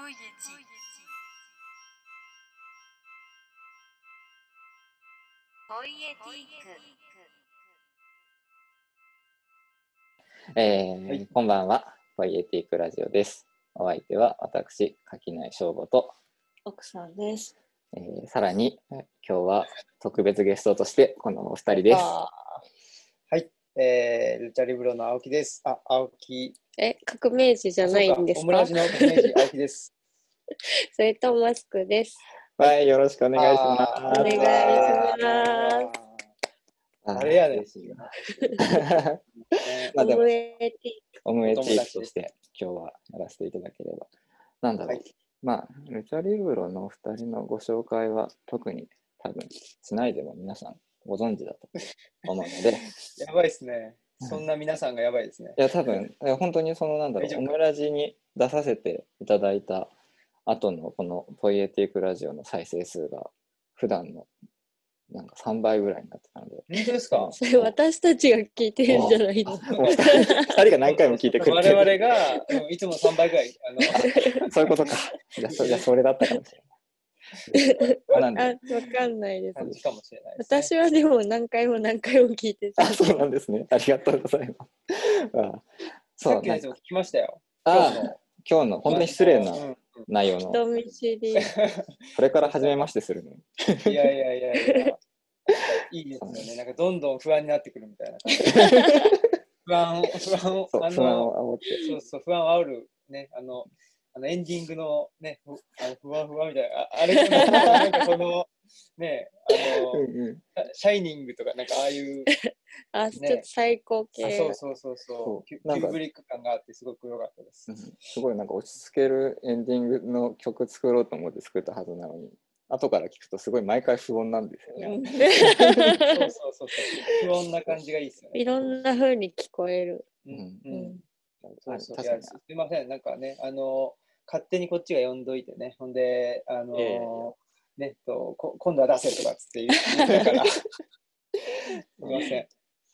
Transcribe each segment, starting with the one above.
ポイエティポイエティえーはいこんばんは、ポイエティックラジオです。お相手は私、垣内翔吾と、奥さんです。えーさらにえー今日は特別ゲストとしてこのお二人です。あはい、えー、ルチャリブロの青木です。あ、青木。ーえ、革命児じゃないんですか？オムラジのイメージ青木です。それとマスクです。はい、よろしくお願いします。お願いしますあれやね嬉しいなねまあでもオムエティオムエティお友達として今日はやらせていただければ。なんだろう、はいまあ、ルチャリブロのお二人のご紹介は特に多分しないでも皆さんご存知だと思うので、やばいですね。そんな皆さんがやばいですね。いや、多分、いや本当にその、なんだろう、オムラジに出させていただいた後のこのポイエティックラジオの再生数が普段のなんか3倍ぐらいになってたので、本当ですか？それ私たちが聞いてるんじゃないの？もう2人2人が何回も聞いてくれて我々が、うんいつも3倍ぐらい、あの、そういうことか。じゃあそじゃあそれだったかもしれない。わでかんないです。かもしれないです、ね。私はでも何回も何回も聞いてたあ、。そうなんですね。ありがとうございます。あそうなんかさっきのやつも聞きましたよ。あ今日の今日の本当に失礼な内容の、人見知り。これから初めましてするのに。いやいやいやいや。いいですよね。なんかどんどん不安になってくるみたいな感じ。不安を、不安を、あそう不安の、を煽って。そうそう、不安を煽る、ね、あの、あのエンディングのね、ふあのふわふわみたいな、ああれとなんかなんかその、ね、あの、うんうんシャイニングとか、なんかああいう、あ、ちょっと最高あ系。そうそうそうそそうう、キュなんかキューブリック感があって、すごく良かったですうん。すごいなんか落ち着けるエンディングの曲作ろうと思って作ったはずなのに、後から聞くとすごい毎回不穏なんですよね。うん そうそうそうそう、不穏な感じがいいですよね。いろんな風に聞こえる。うんううんん。そうそう。すすみません、なんかね、あの、勝手にこっちが呼んどいてね、ほんで、あの、いやいやいやねとこ、今度は出せとかっつって言言ったから、すみません。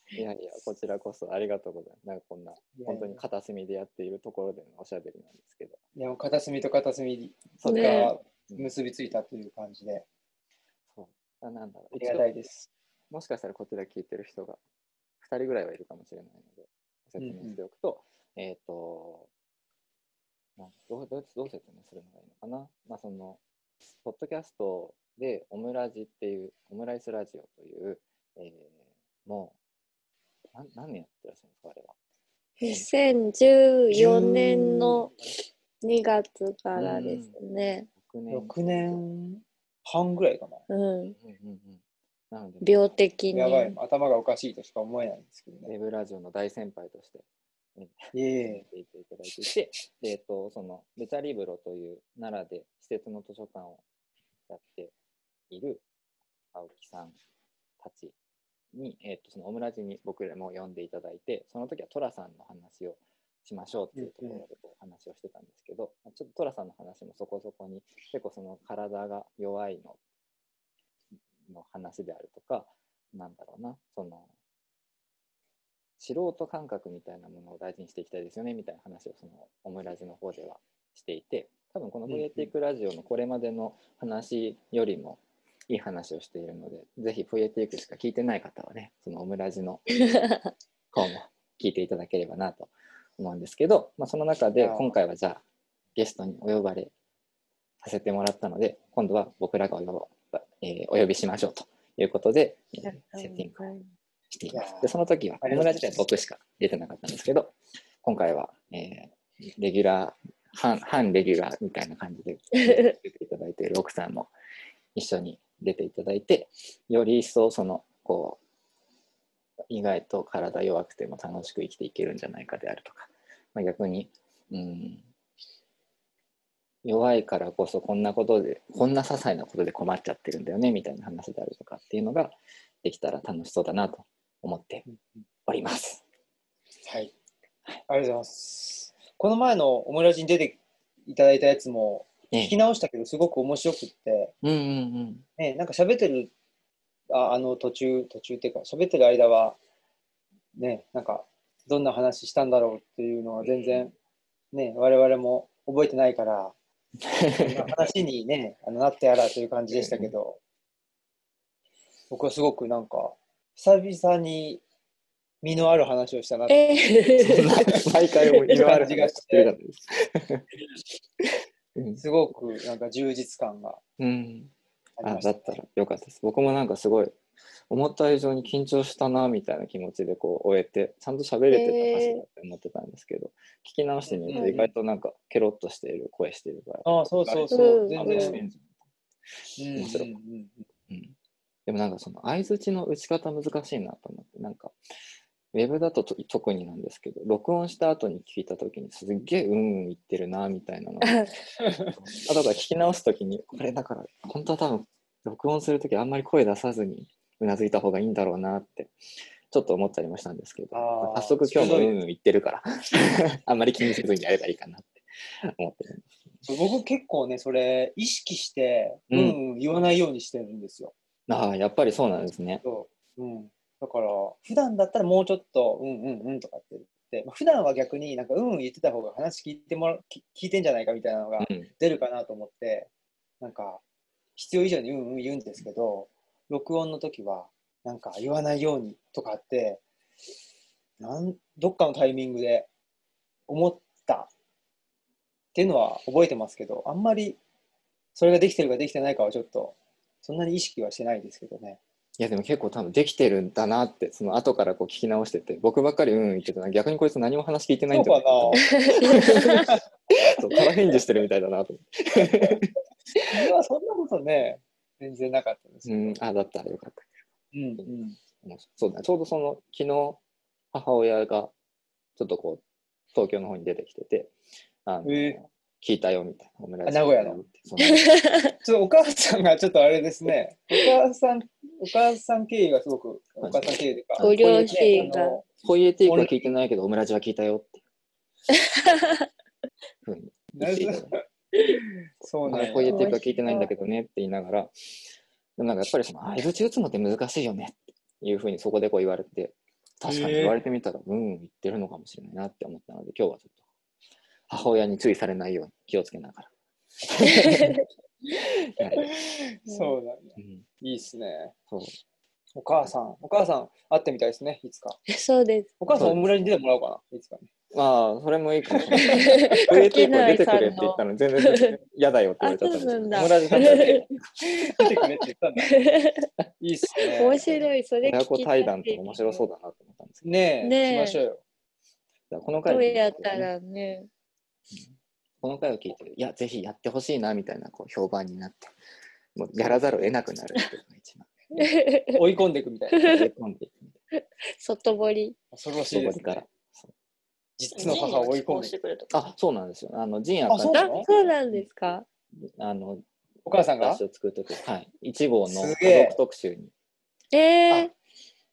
いやいや、こちらこそありがとうございます。なんかこんな、本当に片隅でやっているところでのおしゃべりなんですけど。いや、もう片隅と片隅そうねが結びついたという感じで、そうあなんだろうありがたいです。もしかしたらこちら聞いてる人が2人ぐらいはいるかもしれないので、ご説明しておくと、えっ、と、なんどうどうどう説明するのがいいのかな？まあ、その、ポッドキャストでオムラジっていう、オムライスラジオという、えー、もう、なん何年やってらっしゃるんですか、あれは？2014年の2月からですね。6年。6年半ぐらいかな。うん。うんうんうん。なので、病的に。やばい、頭がおかしいとしか思えないんですけどね。ウェブラジオの大先輩として、いえいえ。ていていただいていて、でえっと、そのベチャリブロという奈良で施設の図書館をやっている青木さんたちに、えっと、そのオムラジに僕らも呼んでいただいて、その時は寅さんの話をしましょうっていうところでこう話をしてたんですけど、ちょっと寅さんの話もそこそこに結構その体が弱いのの話であるとか、なんだろうな、その素人感覚みたいなものを大事にしていきたいですよねみたいな話をそのオムラジの方ではしていて多分このうんうん。V エティックラジオのこれまでの話よりもいい話をしているのでぜひ v エティックしか聞いてない方はねそのオムラジの 方も聞いていただければなと思うんですけど、まあ、その中で今回はじゃあゲストにお呼ばれさせてもらったので今度は僕らがお呼ば、えーお呼びしましょうということで、えーセッティングをしています。で、その時は、では僕しか出てなかったんですけど、今回は、えーレギュラー、半半レギュラーみたいな感じで出ていただいている奥さんも一緒に出ていただいて、より一層その、こう、意外と体弱くても楽しく生きていけるんじゃないかであるとか、まあ、逆に、うん、弱いからこそこんなことで、こんな些細なことで困っちゃってるんだよねみたいな話であるとかっていうのができたら楽しそうだなと思っております。はい。ありがとうございます。この前のオムラジに出ていただいたやつもえ聞き直したけど、すごく面白くって、うんうんうん。ね、なんか喋ってる、ああの途中、途中っていうか、喋ってる間は、ね、なんか、どんな話したんだろうっていうのは全然、ね、我々も覚えてないから、話にね、あのなってやらという感じでしたけど、僕はすごくなんか、久々に身のある話をしたなって。えー、毎回も言われてがして す。ごくなんか充実感がうん。あありました。だったらよかったです。僕もなんかすごい思った以上に緊張したなみたいな気持ちでこう終えてちゃんと喋れてた歌詞だって思ってたんですけど、聞き直してみると意外となんかケロッとしている声しているから、ああ、そうそうそうう。ん全あの然。うん面白いうんうんうんでもなんかその相づちの打ち方難しいなと思ってなんかウェブだとと特になんですけど録音した後に聞いた時にすっげえうんうん言ってるなみたいなのが後から聞き直す時にこれだから本当は多分録音する時あんまり声出さずにうなずいた方がいいんだろうなってちょっと思ったりもしたんですけど早速今日もうんうん言ってるから あんまり気にせずにやればいいかなって思ってるそう僕結構ね、それ意識して、ううんんうん言わないようにしてるんですよ。ああやっぱりそうなんですねそう。うん。だから、普段だったらもうちょっと、うんうんうんとかって言って、まあ、普段は逆になんかうんうん言ってた方が話聞いてもらき聞いてんじゃないかみたいなのがうん出るかなと思って、なんか、必要以上にうんうん言うんですけど、録音の時は、なんか言わないようにとかって、なんどっかのタイミングで思ったっていうのは覚えてますけど、あんまりそれができてるかできてないかはちょっと、そんなに意識はしてないですけどね。いやでも結構多分できてるんだなってその後からこう聞き直してて僕ばっかりうんうん言ってたら逆にこいつ何も話聞いてないんじゃなそう空返事してるみたいだなと思っていや、そんなことね、全然なかったですよ。うんあだったらよかったうんうん。そうだねちょうどその昨日母親がちょっとこう東京の方に出てきててあの、え聞いたよみたいな。オムライスあ名古屋の。ちょっとお母さんがちょっとあれですね。お母さん、お母さん経由がすごく、お母さん経由というか。ご両親が。ホイエティークは聞いてないけどオムラジは聞いたよって。ふうに言っていただいて。そうなんやホイエティークは聞いてないんだけどねって言いながらでもなんかやっぱりその相づち打つのって難しいよねっていうふうにそこでこう言われて確かに言われてみたらうんうん言ってるのかもしれないなって思ったので今日はちょっと母親に注意されないように気をつけながら はいそうだね。うんいいっすね。そうお母さん、お母さん会ってみたいですね、いつか。そうです。お母さんそうですオムライに出てもらおうかな、いつかね。まあそれもいいかもしれない出てくれって言ったのに全然嫌だよって言われちゃったんですけどあそうなんだオムラジさんだけ出てくれって言ったんだ。いいっすね。面白い、それ聞きたい。対談って面白そうだなと思ったんですけどねえ、ねえしましょうよ。この回どうやったらね。この回を聞いて、いや、ぜひやってほしいなみたいなこう評判になって、もうやらざるを得なくなるっていうのが一番。追い込んでいくみたいな。追い込んでいくみたい外堀。恐ろしな。いです、そこからね。。実の母を追い込んでいく。あ、そうなんですよ。あの、ジンやああそうなの、そうなんですか？あの、お母さんが？雑誌を作るとき、はい、1号の家族特集に。えー、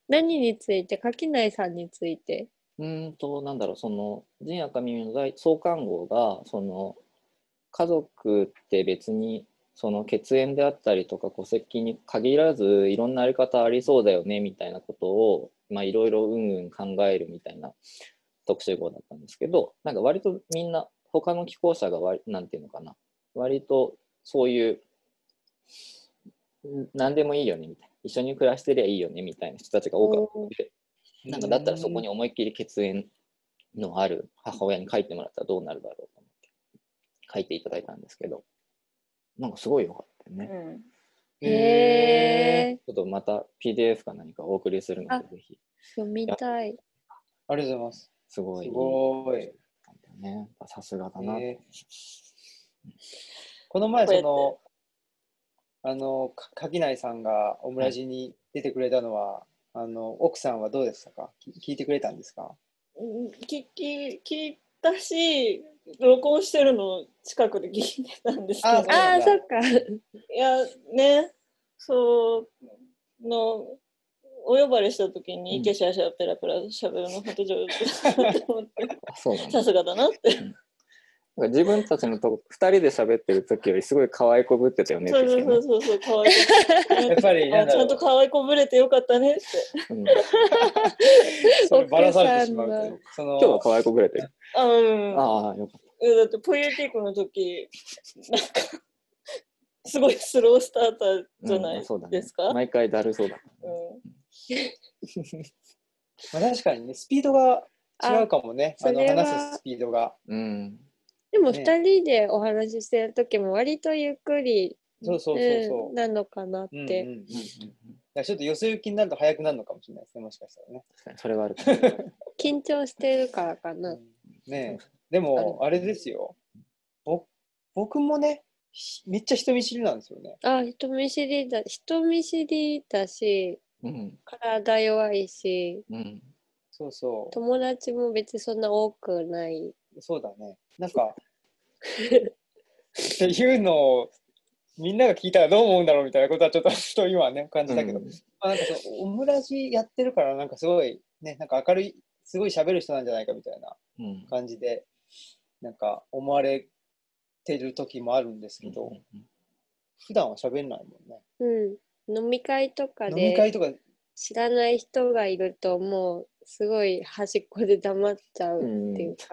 何について？垣内さんについて。うんと、なんだろう、その、ジン赤耳の大創刊号が、その、家族って別に、その血縁であったりとか戸籍に限らずいろんなあり方ありそうだよねみたいなことをまあいろいろうんうん考えるみたいな特集号だったんですけどなんか割とみんな他の寄稿者が割なんていうのかな割とそういう何でもいいよねみたいな。一緒に暮らしてりゃいいよねみたいな人たちが多かったのでなんかだったらそこに思いっきり血縁のある母親に書いてもらったらどうなるだろうと思って書いていただいたんですけどなんかすごい良かったよね。へえちょっとまた PDF か何かお送りするので、ぜひ、読みたい。ありがとうございます。すごいすごい。なんだよね。さすがだな。えこの前、その、あの、か垣内さんがオムラジに出てくれたのは、あの、奥さんはどうでしたか？き聞いてくれたんですか？うん聞き聞いたし録音してるの近くで聞いてたんですけど。あああ、そっか。いやねそうのお呼ばれした時にうん。イケシャシャペラペラ喋るの本当上手だなって。思ってさ。すがだなって。なん。か自分たちのと二人で喋ってる時よりすごい可愛いこぶってたよねそうそうそうそうそう、可愛い。やっぱりなんあちゃんと可愛いこぶれてよかったねって。うん そればらされてしまうというその今日は可愛いこぶれてる。あうん。ああ、よかっえだってポイエティックの時なんかすごいスロースターターた。じゃないうんそうだねですか、毎回だるそうだ。うん まあ、確かにねスピードが違うかもねあの話すスピードがうん。でもね二人でお話ししてる時も割とゆっくり、そうそうそうそううんなのかなって。うんうんうんちょっとよそ行きになると速くなるのかもしれないですねもしかしたらね それはある。緊張してるからかな。ねえでもあれですよぼ僕もねひめっちゃ人見知りなんですよねあ、人見知りだ。人見知りだし、うん。体弱いし、うん。そうそ友達も別にそんな多くない。うそうだねなんかっていうのをみんなが聞いたらどう思うんだろうみたいなことはちょっと ふと今はね感じたけど、うんまあ、なんかそのオムラジやってるからなんかすごいねなんか明るいすごい喋る人なんじゃないかみたいなうん。感じでなんか思われてる時もあるんですけど、普段は喋んないもんね。うん。飲み会とか飲み会でとか知らない人がいるともうすごい端っこで黙っちゃうっていうか。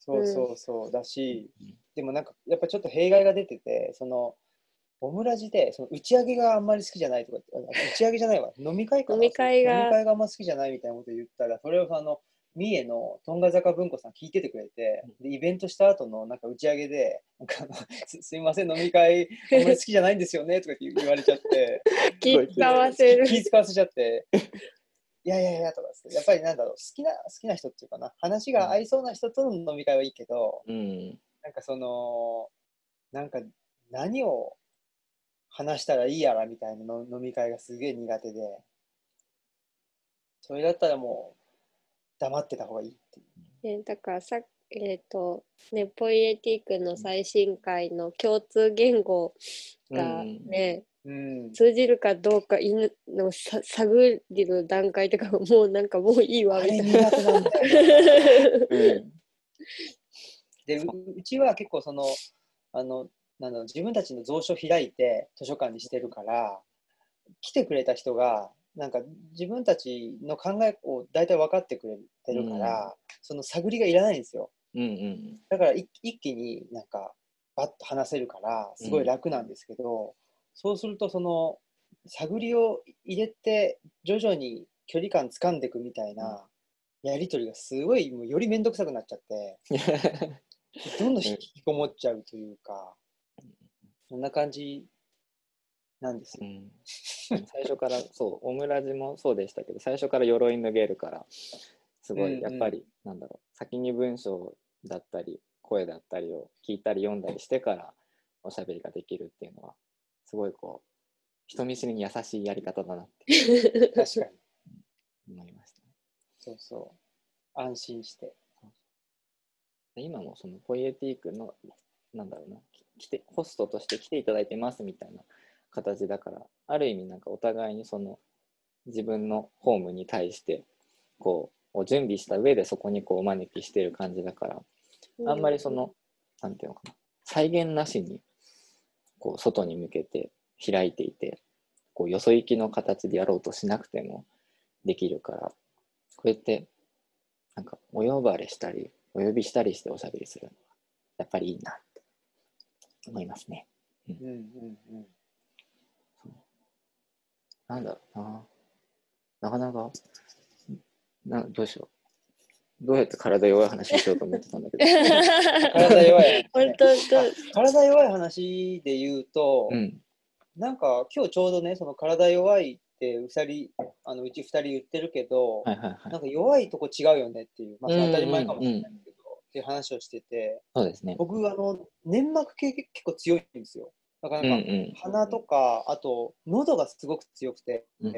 そうそうそうだし、うん。でもなんかやっぱちょっと弊害が出ててそのオムラジでその打ち上げがあんまり好きじゃないとかあ打ち上げじゃないわ。飲み会かな。飲み会が。飲み会があんま好きじゃないみたいなこと言ったらそれをあの三重のトンガ坂文庫さん聞いててくれてでイベントした後のなんか打ち上げでなんかあのすすいません飲み会あんまり好きじゃないんですよねとかって言われちゃって。気使わせる。気使わせちゃっていやいやいやとかやっぱりなんだろう好きな好きな人っていうかな話が合いそうな人との飲み会はいいけど、うん。なんかその、なんか何を話したらいいやらみたいなの飲み会がすげえ苦手で、それだったらもう黙ってた方がいいっていう。ね、だからさえっ、とねポイエティックの最新回の共通言語がね、うん、通じるかどうか犬のさ探る段階とかもうなんかもういいわみたいな。でう、うちは結構その、あの、なんだろう自分たちの蔵書開いて図書館にしてるから、来てくれた人が、なんか自分たちの考えを大体分かってくれてるから、その探りがいらないんですよ。うんうん。だからい一気になんかバッと話せるからすごい楽なんですけど、そうするとその探りを入れて徐々に距離感掴んでいくみたいなやり取りがすごいもうより面倒くさくなっちゃって どんどん引きこもっちゃうというかそんな感じなんですよ。うん、最初からそうオムラジもそうでしたけど最初から鎧脱げるからすごいやっぱり、なんだろう先に文章だったり声だったりを聞いたり読んだりしてからおしゃべりができるっていうのはすごいこう人見知りに優しいやり方だなって。確かに。思いました、ね、そうそう安心して。で今もそのポイエティークのなんだろうなき来てホストとして来ていただいてますみたいな形だからある意味なんかお互いにその自分のホームに対してこうを準備した上でそこにこうお招きしてる感じだからあんまりその、なんていうのかな再現なしにこう外に向けて開いていてこうよそ行きの形でやろうとしなくてもできるからこうやってなんかお呼ばれしたりお呼びしたりしておしゃべりするのはやっぱりいいなって思いますね。うんうんうんなんだろうな。なかなか、などうしよう。どうやって体弱い話しようと思ってたんだけど。体弱い話ね本当と体弱い話で言うと、うん。なんか今日ちょうどね、その体弱いってうさりあのうち2人言ってるけど、はいはいはい。なんか弱いとこ違うよねっていう、まあ、当たり前かもしれないけど、っていう話をしてて、そうですね。僕、あの粘膜系結構強いんですよ。だからうんなんか、うん。鼻とか、あと喉がすごく強くて、うん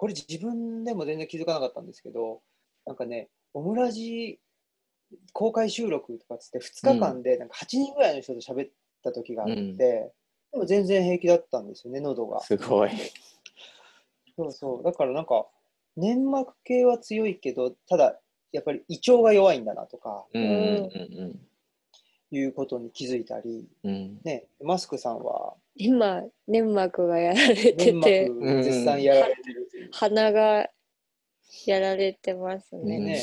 これ自分でも全然気づかなかったんですけど、なんかね、オムラジ公開収録とかっつって2日間でなんか8人ぐらいの人と喋った時があって、うんでも全然平気だったんですよね、喉が。すごい。そうそう。だからなんか、粘膜系は強いけど、ただ、やっぱり胃腸が弱いんだなとか、うんうんうんいうことに気づいたり、うん。ね、マスクさんは？今粘膜がやられて粘て膜絶賛やられてる鼻がやられてますね、うんね。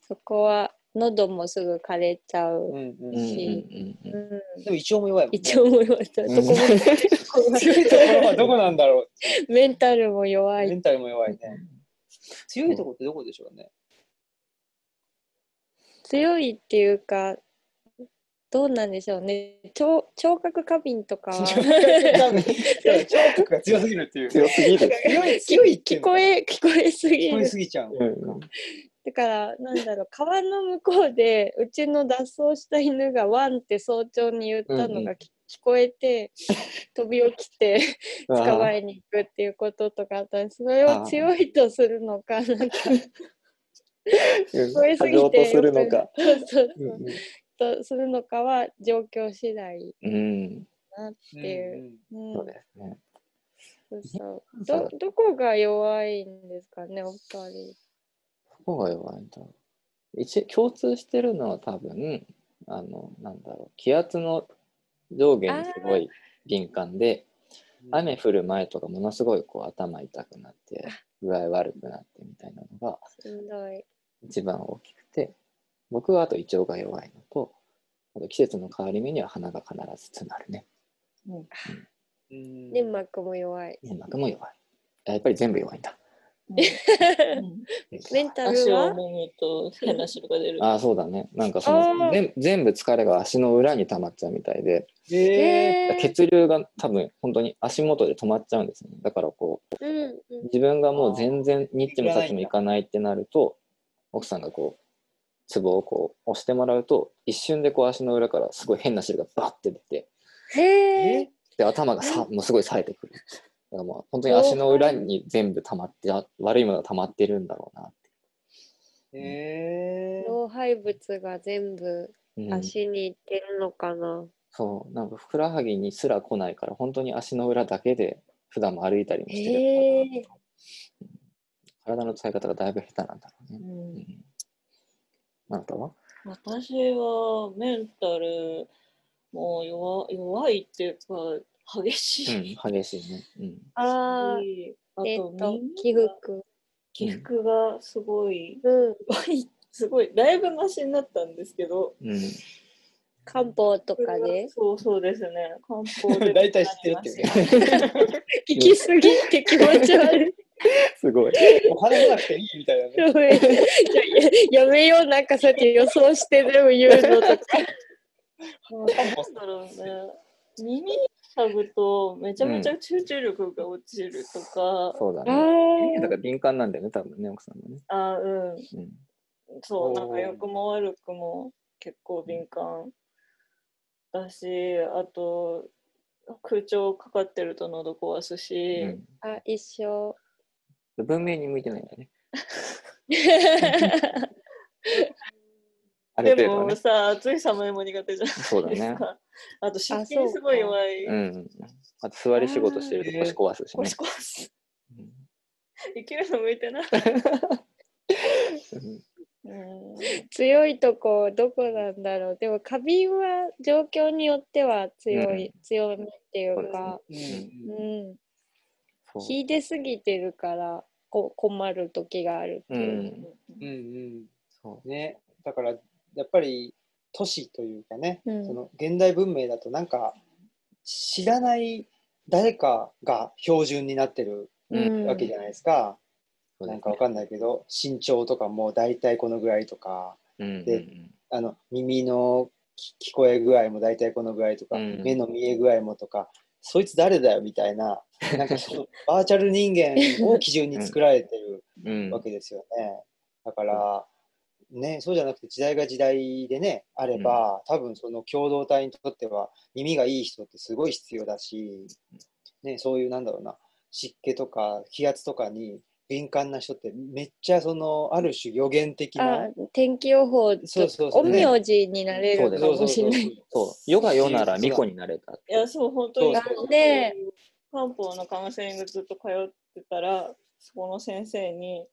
そこは喉もすぐ枯れちゃう、うんうんうんうんうんうんでも胃腸も弱いもんね。一応思いました、うんどこも強いところはどこなんだろメンタルも弱う。いメンタルも弱いね。強いとこってどこでしょうね。強いっていうかどうなんでしょうね。聴聴覚過敏とか。は 聴覚が強すぎるっていう。強すぎる。強い聞こえ聞こえすぎ聞こえるすぎちゃう。うん。だからなんだろう。川の向こうでうちの脱走した犬がワンって早朝に言ったのがき聞こえて飛び起きて 捕まえに行くっていうこととかあったんです。それを強いとするのかなんか。聞こえすぎて 過剰とするのか。そうそうう。んそうとするのかは状況次第うん。なっていう。うんそうですね。そうそうどどこが弱いんですかねお二人。どこが弱いんだろう。一共通してるのは多分、あの、なんだろう、気圧の上下にすごい敏感で、雨降る前とかものすごいこう頭痛くなって、具合悪くなってみたいなのがしんどい。一番大きくて、僕はあと胃腸が弱いのと、あと季節の変わり目には鼻が必ず詰まるね。うん粘膜も弱い。粘膜も弱い。あやっぱり全部弱いんだ。メンタ足をルは揉むと変な汁が出る。ああ、そうだね。なんかその全全部疲れが足の裏に溜まっちゃうみたいで、ええー血流が多分本当に足元で止まっちゃうんですね。だからこう、うんうん自分がもう全然ニッチもサッチもいかないってなると、奥さんがこう、ツボをこう押してもらうと、一瞬でこう足の裏からすごい変な汁がバッて出て、へえ。で、頭がさ、もうすごい冴えてくる。だからもう本当に足の裏に全部溜まって、あ悪いものが溜まってるんだろうなって。えー老廃物が全部うん足にいってるのかな。そう、なんかふくらはぎにすら来ないから、本当に足の裏だけで普段も歩いたりもしてるへえ。から、体の使い方がだいぶ下手なんだろうね。うんうんあなたは？私はメンタルもう弱弱いっていうか激しい。うん、激しいね。うん。ああ、しあえっ、と起伏。起伏がすごい、うん。すごい、だいぶマシになったんですけど、うん。漢方とかで？そうそうですね。漢方で。大体知ってるっていうね。聞きすぎて気持ち悪い。すごい。もう話さなくていいみたいなね。ややめよう、なんかそうやって予想してでも言うのとか。なんだろうね。耳嗅ぐとめちゃめちゃ集中力が落ちるとか、そうだあね。だあから敏感なんだよね、多分ね、奥さんもね。あうん、うん。そう、なんか良くも悪くも結構敏感だし、あと、空調かかってると喉壊すし、うんあ、一緒。文明に向いてないんだね。あるでも程度はね。さ、暑い寒いも苦手じゃないそうだね。あと湿あ気にすごい弱い。うん。あと座り仕事してると腰壊すしね腰。壊す。うん生きるの向いてない。うんうん強いとこどこなんだろうでも過敏は状況によっては強い、うん強みっていうかうん秀ですぎてるからこ困る時があるってういう、ん。うんうん。そうね、だからやっぱり都市というかね、うん。その現代文明だとなんか知らない誰かが標準になってるうん。わけじゃないですか、そうですね。なんかわかんないけど身長とかも大体このぐらいとかうんであの耳の聞聞こえ具合も大体このぐらいとか、うん。目の見え具合もとかそいつ誰だよみたいな なんかそのバーチャル人間を基準に作られてるうん。わけですよね。だから、ね、そうじゃなくて時代が時代でね、あれば、多分その共同体にとっては耳がいい人ってすごい必要だし、ね、そういうなんだろうな、湿気とか気圧とかに敏感な人ってめっちゃその、ある種予言的あな。天気予報そうそうそう陰陽師になれるかもしれない。そう。世が世なら巫女になれたいや、そう、本当にそうそうで漢方のカウンセリングずっと通ってたら、そこの先生に、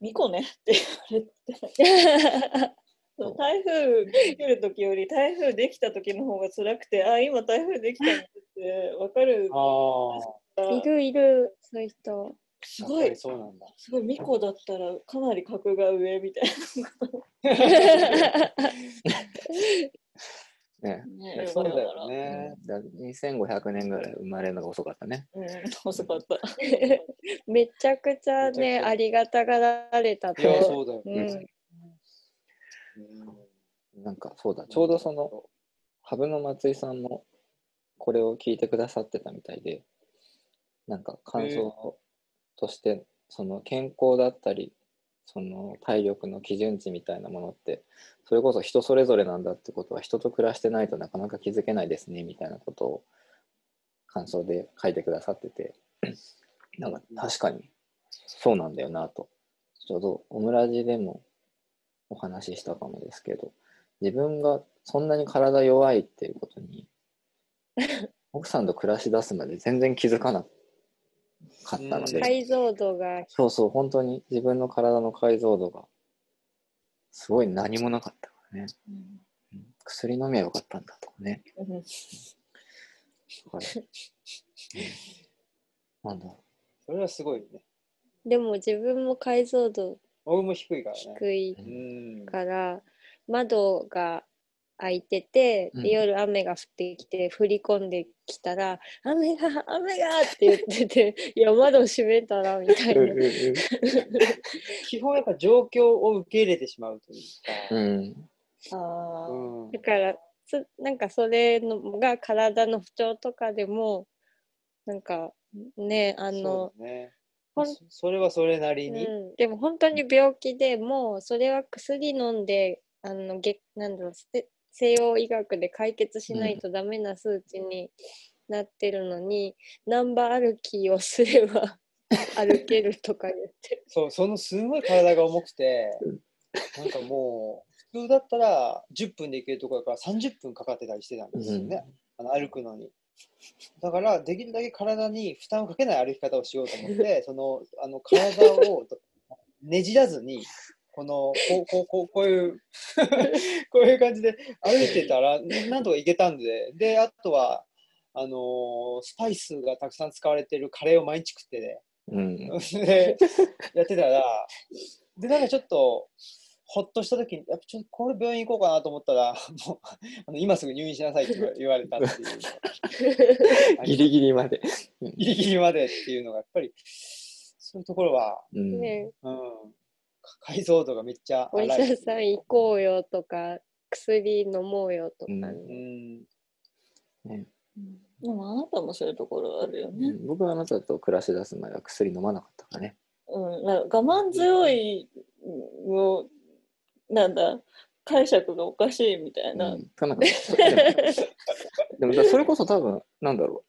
ミコねって言われて、そう台風来てる時より台風できた時の方が辛くてあ今台風できたんだって分かるああ、いるいる、そういう人。すごいそうなんだ。すごい巫女だったらかなり格が上みたい ね。なねそうだようね。んだ2500年ぐらい生まれるのが遅かったね。うん遅かっためちゃくちゃね、ありがたがられたいや、と。そうだよね。うん、うんなんかそうだ、ちょうどその、羽生の松井さんもこれを聞いてくださってたみたいで、なんか感想として、その健康だったり、その体力の基準値みたいなものって、それこそ人それぞれなんだってことは、人と暮らしてないとなかなか気づけないですねみたいなことを感想で書いてくださってて、なんか確かにそうなんだよなと、ちょうどオムラジでもお話ししたかもですけど、自分がそんなに体弱いっていうことに 奥さんと暮らし出すまで全然気づかなかったので、解像度が。そうそう本当に。自分の体の解像度が。すごい何もなかったからね、うん。薬飲めばよかったんだとかね。うん。だから、う んなんだろそれはすごいね。でも自分も解像度俺も低いからね。低いうん。から窓が開いてて、うんで夜雨が降ってきて降り込んできたら「雨が雨が!」って言ってて「いや窓閉めたら」みたいうな。基本やっぱ状況を受け入れてしまうというか。うんあーうんだからつなんかそれのが体の不調とかでもなんかねあのねほんそそれはそれなりに。うん、でも本当に病気でもうそれは薬飲んであのげなんだろうせ西洋医学で解決しないとダメな数値になってるのに、難波歩きをすれば 歩けるとか言ってそう、そのすごい体が重くて、なんかもう、普通だったら10分で行けるところから30分かかってたりしてたんですよね、あの歩くのに。だから、できるだけ体に負担をかけない歩き方をしようと思って、そのあの体をねじらずに、このこうこうこうこういう こういう感じで歩いてたらなんとか行けたんで。であとはあのースパイスがたくさん使われてるカレーを毎日食ってね。うん。でやってたらでなんかちょっとほっとした時にやっぱちょっとこれ病院行こうかなと思ったらもうあの今すぐ入院しなさいって言われたっていう。ギリギリまで、ギリギリまでっていうのがやっぱりそういうところは、うん。ねうん、解像度がめっちゃお医者さん行こうよとか薬飲もうよとか、うん。ねうん。でもあなたもそういうところあるよね。僕はあなたと暮らし出す前は薬飲まなかったからね。うん、なんか我慢強いの、なんだ、解釈がおかしいみたいな。うん。かなんかでもそれこそ多分なんだろなんか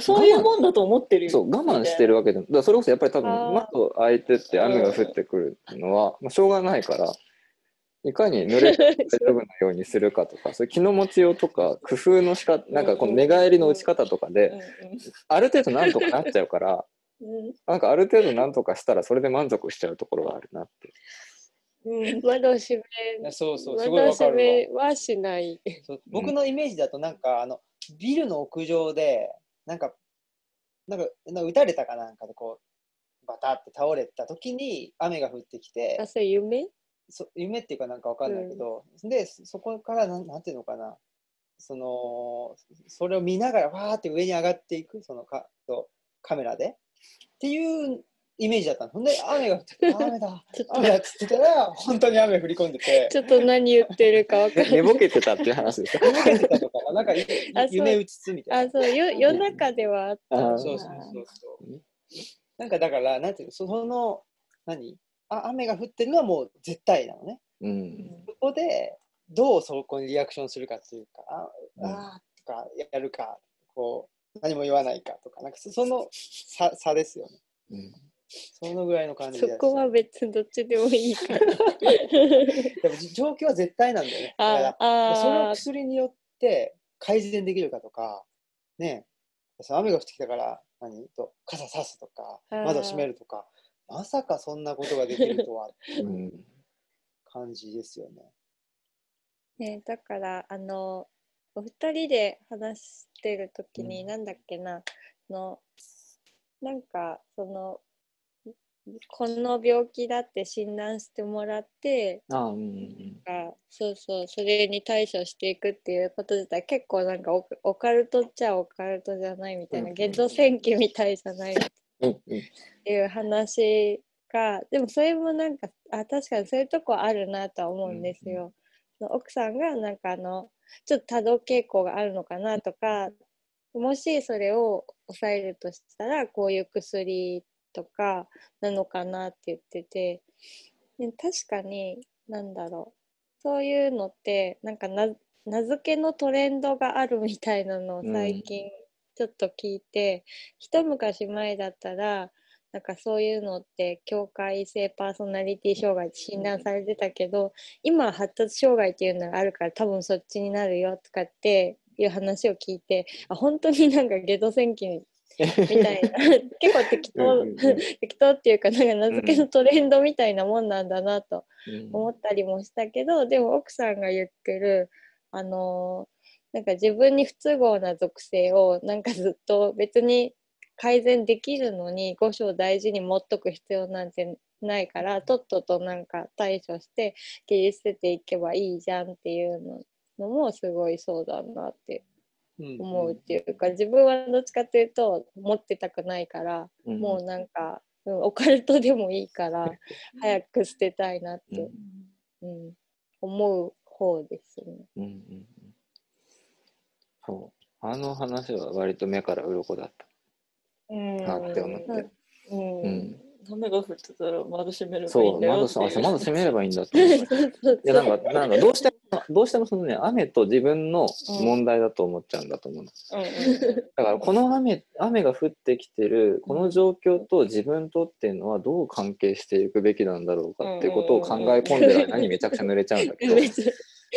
そういうもんだと思ってるよ。うそう我慢してるわけでもだからそれこそやっぱり多分窓開いてって雨が降ってくるのは、まあ、しょうがないからいかに濡れて大丈夫なようにするかとか そういう気の持ちようとか工夫の仕方なんかこの寝返りの打ち方とかである程度なんとかなっちゃうからなんかある程度なんとかしたらそれで満足しちゃうところがあるなって。うん窓閉いめやそうそうす窓ごいわか閉めるわはしない。そう僕のイメージだとなんかあのビルの屋上でなんかなんかなんか撃たれたかなんかでこうバタって倒れた時に雨が降ってきてあ、それ夢？そ夢っていうかなんかわかんないけど、でそそこからなんなんていうのかな。そのそれを見ながらわーって上に上がっていくそのかとカメラで。っていうイメージだったの。ほんで 雨が降ってあ雨だ。雨だっつってたら本当に雨降り込んでて。ちょっと何言ってるかわかんない。寝ぼけてたっていう話ですか寝ぼけてたのかななんか 夢うつつみたいな。あ、そう、よ夜中ではあった。そうそうそうそう。なんかだから、なんていうの、その、何？あ雨が降ってるのはもう絶対なのね。うん。そこで、どうそこにリアクションするかっていうか、あうん。あーとかやるか、こう、何も言わないかとか、なんかそその差差ですよね。うんそのぐらいの感じそで。こは別にどっちでもいいから。でもじ状況は絶対なんだよね。だからあそれをあ薬によって改善できるかとか、ね、雨が降ってきたから何？と傘さすとか窓閉めるとかまさかそんなことができるとは うん感じですよね。ね、だからあのお二人で話してる時に、うんなんだっけなのなんかそのこの病気だって診断してもらってあうんうんあそうそうそれに対処していくっていうこと自体結構なんかオオカルトっちゃオカルトじゃないみたいなうんゲド戦記みたいじゃないっうんうん。ていう話がでもそれもなんかあ確かにそういうとこあるなとは思うんですよ。その奥さんがなんかあのちょっと多動傾向があるのかなとかもしそれを抑えるとしたらこういう薬とかなのかなって言ってて。で確かになんだろう。そういうのってなんかな名付けのトレンドがあるみたいなのを最近ちょっと聞いて、一昔前だったらなんかそういうのって境界性パーソナリティ障害って診断されてたけど、今は発達障害っていうのがあるから多分そっちになるよとかっていう話を聞いてあ本当になんかゲド戦記みたいな。結構適当。適当っていうかなんか名付けのトレンドみたいなもんなんだなとうん。思ったりもしたけど、でも奥さんが言ってるあのーなんか自分に不都合な属性をなんかずっと別に改善できるのに五章大事に持っとく必要なんてないからとっととなんか対処して切り捨てていけばいいじゃんっていうののもすごいそうだなって思うっていうか、自分はどっちかっていうと持ってたくないから、うん。もうなんか、うんオカルトでもいいから 早く捨てたいなって、うん思う方ですね。うんうんうん。そう。あの話は割と目から鱗だった。うん。なって思って、うん。うん、雨が降ってたら窓閉めればいいそう窓あそう窓閉めればいいんだって。いやなんかなんかどうしてもどうしてもそのね雨と自分の問題だと思っちゃうんだと思うの、うんうん。だからこの雨雨が降ってきてるこの状況と自分とっていうのはどう関係していくべきなんだろうかっていうことを考え込んでる間にめちゃくちゃ濡れちゃうんだけど。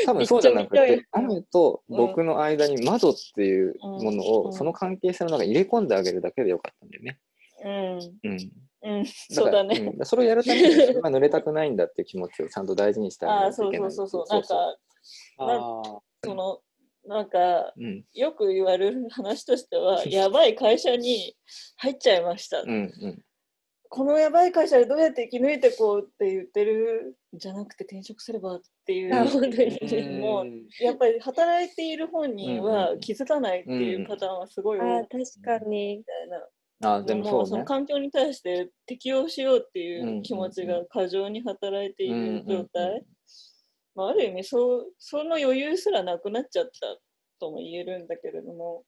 多分そうじゃなくて雨と僕の間に窓っていうものうん。をその関係性の中に入れ込んであげるだけでよかったんだよね。うん、うんうん、そうだね。うんそれをやるために自分が 濡れたくないんだっていう気持ちをちゃんと大事にしてあげああ、そう。そうそうそう。なんか、あその、なんか、うんよく言われる話としては、やばい会社に入っちゃいました。うんうんこのやばい会社でどうやって生き抜いてこうって言ってるんじゃなくて転職すればっていう。あ本当にーもううんやっぱり働いている本人うんはうん気づかないっていうパターンはすごい多いあー確かにみたいな。あでももそうね。その環境に対して適応しようっていんう気持ちが過剰に働いている状態。まあ、ある意味そう、その余裕すらなくなっちゃったとも言えるんだけれども、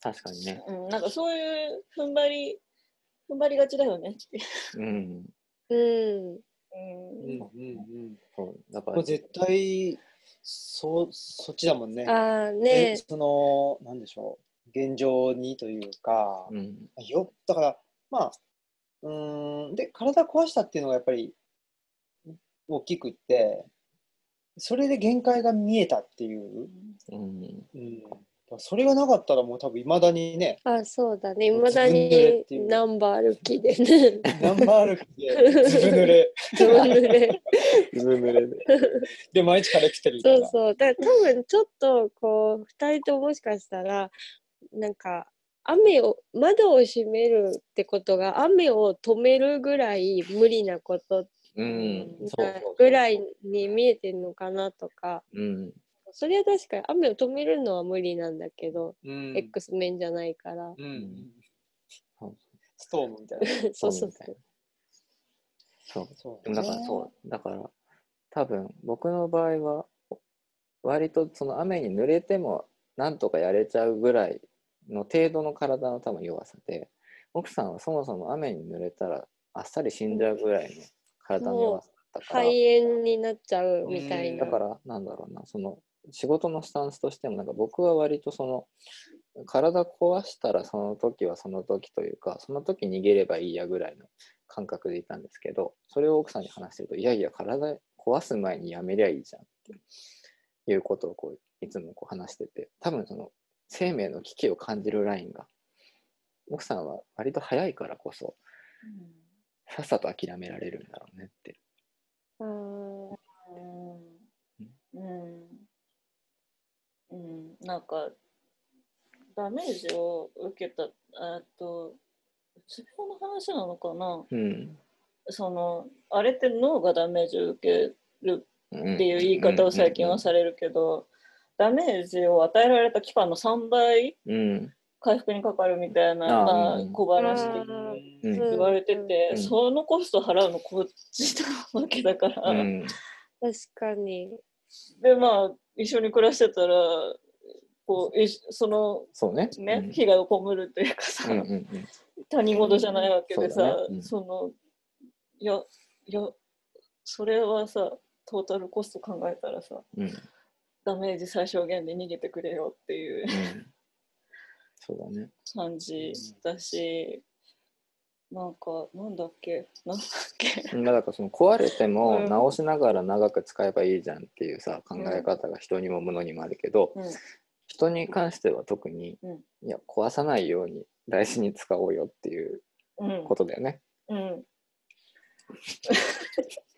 確かにね。うん、なんかそういう踏ん張り、踏ん張りがちだよねっていう。うん。うんうんうんうんうんそうだからこれ絶対そうそっちだもんね。あねそのなんでしょう現状にというか、うん。よだからまあうーんで体壊したっていうのがやっぱり大きくってそれで限界が見えたっていう、うん。うん、それがなかったらもう多分いまだにねあそうだね。いまだにナンバー歩きで。ねナンバー歩きで。ずぶ濡れ。ずぶ濡れ。ずぶ濡れで。で毎日カレー食ってるそいうな。そうだから多分ちょっとこう2人とももしかしたらなんか雨を窓を閉めるってことが雨を止めるぐらい無理なことぐらいに見えてるのかなとかうん。それは確かに雨を止めるのは無理なんだけど、うん、X 面じゃないから、うん、そうストームみたいな。そう そうそうそう。そうだからそう。だから、多分僕の場合は、割とその雨に濡れてもなんとかやれちゃうぐらいの程度の体の多分弱さで、奥さんはそもそも雨に濡れたらあっさり死んじゃうぐらいの体の弱さだったから、肺炎になっちゃうみたいな。だからなんだろうなその仕事のスタンスとしてもなんか僕は割とその体壊したらその時はその時というかその時逃げればいいやぐらいの感覚でいたんですけどそれを奥さんに話してるといやいや体壊す前にやめりゃいいじゃんっていうことをこういつもこう話してて多分その生命の危機を感じるラインが奥さんは割と早いからこそさっさと諦められるんだろうねって。あーうん。うん、なんか、ダメージを受けた、えっと、うつ病の話なのかな？うん。その、あれって脳がダメージを受けるっっていう言い方を最近はされるけど、ダメージを与えられた期間の3倍うん。回復にかかるみたいな、あまあうん小話あ的ーにうん言われてて、うんそのコスト払うのこっちなわけだから、うん。確かに。でまあ一緒に暮らしてたらこういそのそうね。ね、被害を被るというかさ、うんうんうん他人事じゃないわけでさ、そうだねうんそのいやいやそれはさトータルコスト考えたらさ。ダメージ最小限で逃げてくれよっていうそうだね。感じだし、なんかなんだっけ？なんだっけ？まあだからその壊れてもうん。直しながら長く使えばいいじゃんっていうさ考え方が人にも物にもあるけど、うん。人に関しては特に、うん。いや壊さないように大事に使おうよっていううん。ことだよね。うん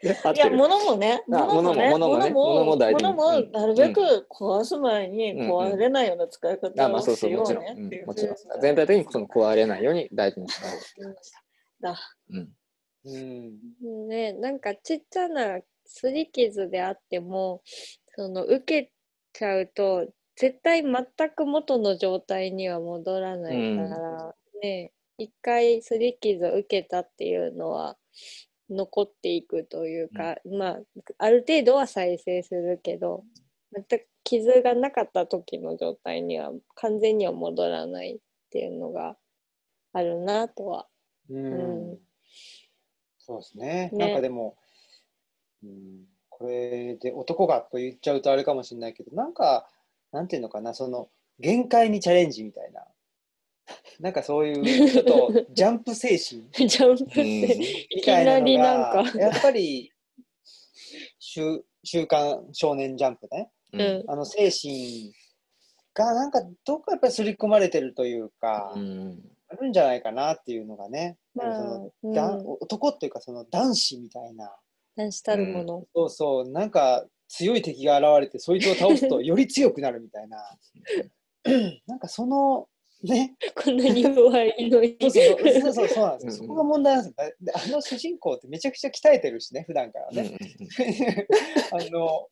いや、物もね、あ物もね、物も物もね。物も大事。に物もうん。なるべく壊す前にうん。壊れないような使いあ方をしようもちろん、うん。ねっていう。もちろん。全体的にその壊れないように大事に使おうっていう話だ。だ。うん。うん。ね、なんかちっちゃな擦り傷であっても、その受けちゃうと、絶対全く元の状態には戻らないから、ね、一回擦り傷を受けたっていうのは残っていくというか、まあ、ある程度は再生するけど、全く傷がなかった時の状態には完全には戻らないっていうのがあるなとは。うんうんそうですね。ねなんかでも、うん、これで男がと言っちゃうとあれかもしれないけど、なんか、なんていうのかな、その、限界にチャレンジみたいな。なんかそういう、ちょっとジャンプ精神ジャンプみたいなのいきなりなが、んか。やっぱり、週週刊少年ジャンプね。うん。うんあの精神がなんかどっかやっぱり刷り込まれてるというか、うん。あるんじゃないかなっていうのがね、まあそのうん。だ男っていうかその男子みたいな、男子たるもの。そうそう、なんか強い敵が現れてそいつを倒すとより強くなるみたいな、なんかそのね、こんなに弱いのに。そうそうそうそうそうなんですそこが問題なんですよ。であの主人公ってめちゃくちゃ鍛えてるしね、普段からね。あの、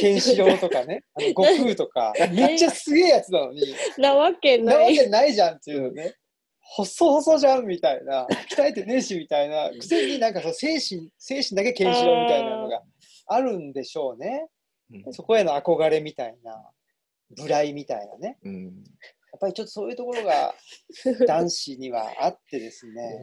ケンシロウとかね、あの悟空とか、めっちゃすげえやつなのに、なわけなない。わけないじゃんっていうのね。細々じゃんみたいな、鍛えてねえしみたいな、くせになんかその精神、精神だけケンシロウみたいなのがあるんでしょうね。うんそこへの憧れみたいな、無頼みたいなね。うんぱりちょっとそういうところが 男子にはあってですね、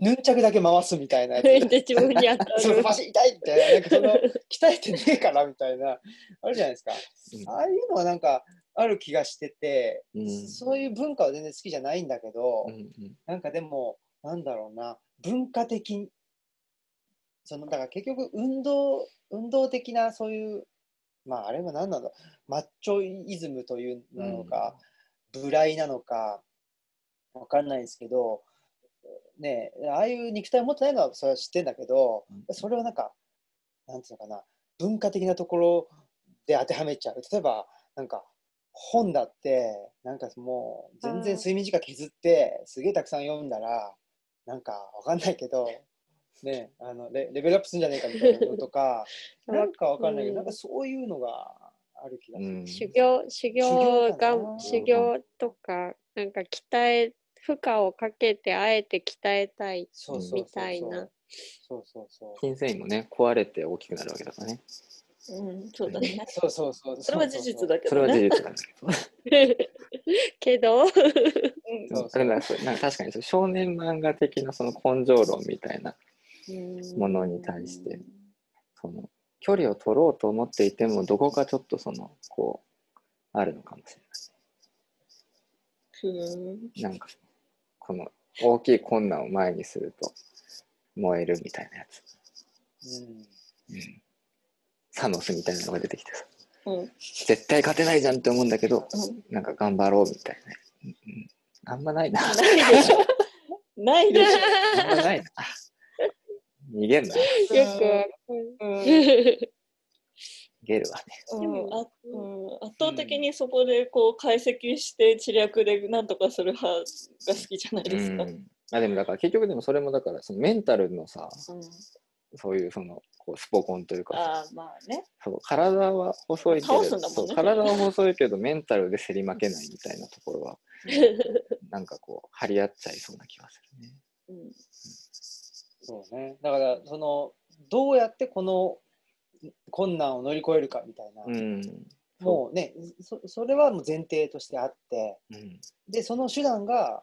ヌンチャクだけ回すみたいなやつ。で自分に当たそう、る。バシ痛いみたいな、なんかその、鍛えてねえからみたいな、あるじゃないですか。うん。ああいうのはなんか、ある気がしてて、うん。そういう文化は全然好きじゃないんだけど、うんうん。なんかでも、なんだろうな、文化的に、その、だから結局、運動、運動的なそういう、まあ、あれは何なんだろう、マッチョイズムというのか、無頼なのか、わかんないですけど、ねえ、ああいう肉体を持ってないのはそれは知ってんだけど、うん。それをなんか、なんていうのかな、文化的なところで当てはめちゃう。例えば、なんか、本だって、なんかもう、全然睡眠時間削って、すげえたくさん読んだら、なんか、わかんないけど、ねあのレ、レベルアップするんじゃねえかみたいなのとか、なんかわかんないけど、うんなんかそういうのがある気がする。うん修行、修行がな、修行とか、なんか鍛え、負荷をかけてあえて鍛えたいそうそうそうそうみたいな。そうそうそう。筋繊維もね壊れて大きくなるわけだからねうん、そうだね。そうそうそう。それは事実だけそれは事。実だけど けど、うんそうそれなんかそうなんか確かにそう少年漫画的なその根性論みたいなものに対してその距離を取ろうと思っていてもどこかちょっとそのこうあるのかもしれうんないなんかこの大きい困難を前にすると燃えるみたいなやつ、うん。うん、サノスみたいなのが出てきてさ。うん。絶対勝てないじゃんって思うんだけどうん。なんか頑張ろうみたいな。ね、うんうん、あんまないな。あないでしょ。ないでしんまないな逃げんなょ。よくわかる。うんゲルはね。うんあうん、圧倒的にそこでこう解析して知略でなんとかする派が好きじゃないですか。うんあでもだから結局でもそれもだからそのメンタルのさうんそういうそのこうスポコンというかさああまあね。そう体は細いけどねそう体は細いけどメンタルで競り負けないみたいなところは なんかこう張り合っちゃいそうな気がするね。うんそうね。だから、その、どうやってこの困難を乗り越えるかみたいな、うん。もうねそ、それはもう前提としてあって、うん。で、その手段が、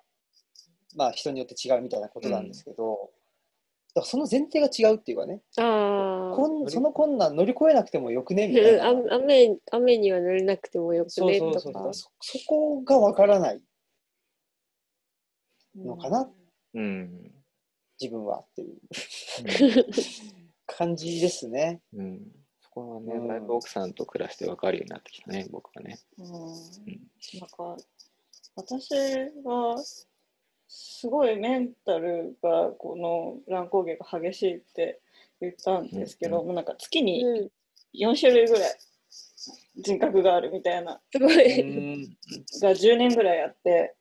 まあ人によって違うみたいなことなんですけど、だからその前提が違うっていうかね、あこんその困難乗り越えなくてもよくねみたいな。あ。雨雨には濡れなくてもよくねとそうそうか。そそこがわからないのかなうん。自分はっていう。感じですね。うん。そこはね、うん。だいぶ奥さんと暮らして分かるようになってきたね、僕はね。うん。なんか私はすごいメンタルがこの乱高下が激しいって言ったんですけど、うん。もうなんか月にうん、4種類ぐらい人格があるみたいな。すごうい。ん。が10年ぐらいあって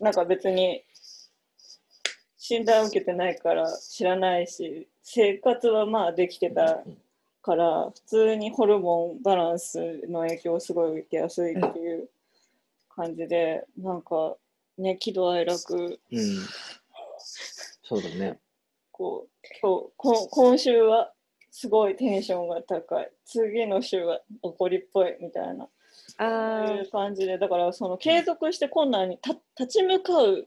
なんか別に診断を受けてないから知らないし生活はまあできてたから普通にホルモンバランスの影響をすごい受けやすいっていう感じでなんかね喜怒哀楽うん。そうだね。こう今日こ今週はすごいテンションが高い次の週は怒りっぽいみたいなあいう感じでだからその継続して困難にた立ち向かう